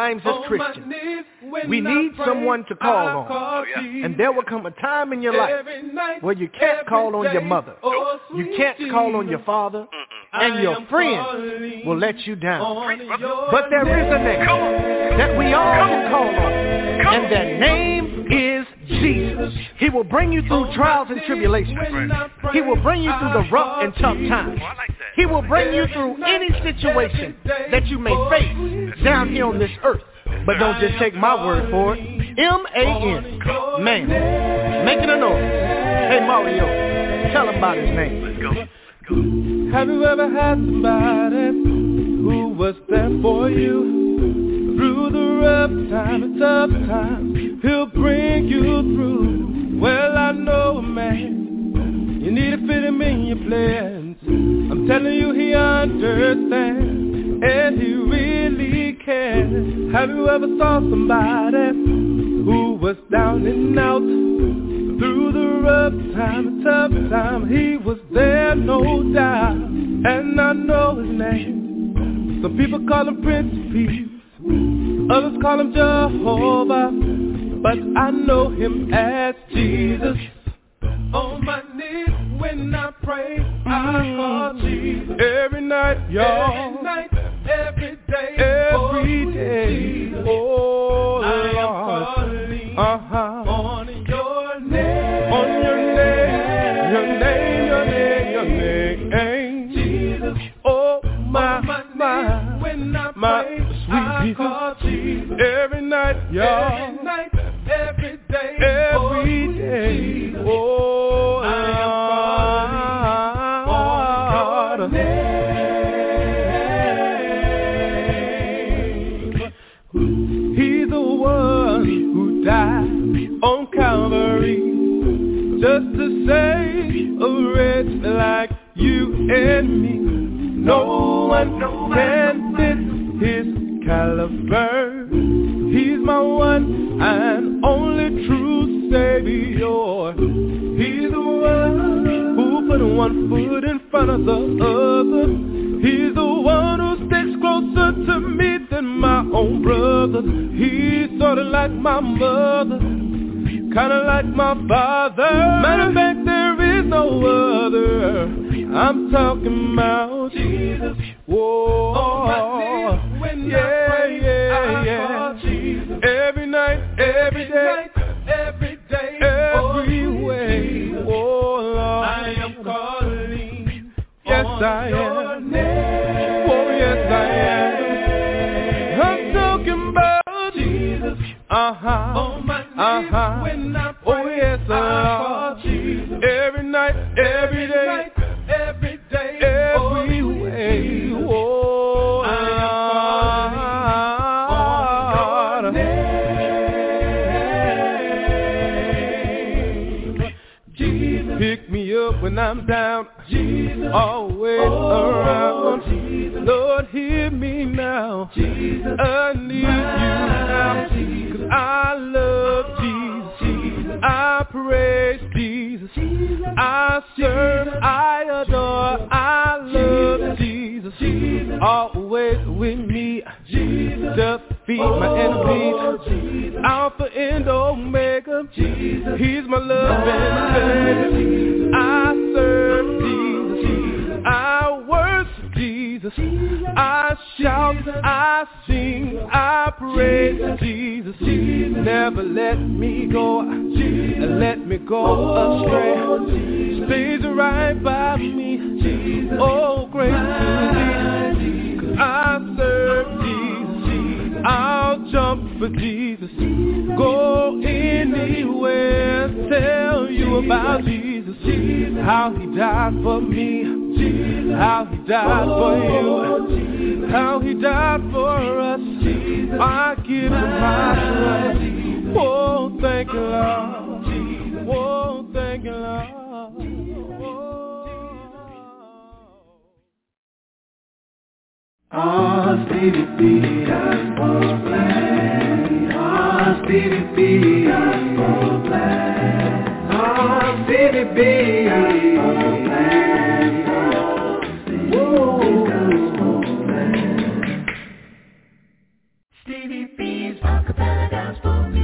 Sometimes as Christians, we need someone to call on. And there will come a time in your life where you can't call on your mother. You can't call on your father. And your friends will let you down. But there is a name that we all can call on. And that name is Jesus. He will bring you through trials and tribulations. He will bring you through the rough and tough times. He will bring you through any situation that you may face down here on this earth. But don't just take my word for it. M-A-N. Man. Making a noise. Hey, Mario. Tell him about his name. Have you ever had somebody who was there for you through the rough times tough times? He'll bring you through. Well, I know a man. You need to fit him in your plans. I'm telling you, he understands, and he really cares. Have you ever saw somebody who was down and out? Through the rough time, tough time, he was there, no doubt. And I know his name. Some people call him Prince Peace. Others call him Jehovah. But I know him as Jesus. On my knees when I pray, I call Jesus. Every night, y'all. Every night, every day. Every day. Oh, I am calling uh-huh. on your name. On your name. Your name, your name, your name. Jesus. Oh, my, my, when I my sweet I Jesus. Every night, y'all. Every night, every day. Every oh, day. Oh, I am calling on your name. He's the one who died on Calvary just to save a wretch like you and me. No one can fit his caliber. He's my one and only true savior. He's the one who put one foot in front of the other. He's the one who sticks closer to me than my own brother. He's sorta like my mother, kinda like my father. Matter of fact, there is no other. I'm talking about Jesus. Oh, Whoa, yeah, yeah, yeah. Every night, every day, every day, every way. Oh Lord, I am calling. Yes, I am. Oh, yes, I am. I'm talking about Jesus. Uh huh. Uh huh. Oh, yes, I am. Every night, every day. Night, every day. every way. Oh, when I'm down. Jesus, always around. Jesus, Lord, hear me now. Jesus, I need you now. Cause I love Jesus. I praise Jesus. I serve, I adore, I love Jesus. Always with me. Just feed my oh, enemies. Jesus. Alpha and Omega. Jesus. He's my love and. I serve Jesus. I worship Jesus. I shout, I sing, I praise Jesus. Never let me go, let me go astray. Stays right by me. Oh, me. Cause I serve Jesus. I'll jump for Jesus. Go anywhere, tell you about Jesus. How he died for me. How he died for you. How he died for us. I give him my trust. Oh, thank you, Lord. Oh, thank you, Lord. Stevie B, gospel plan. Oh, Stevie B, gospel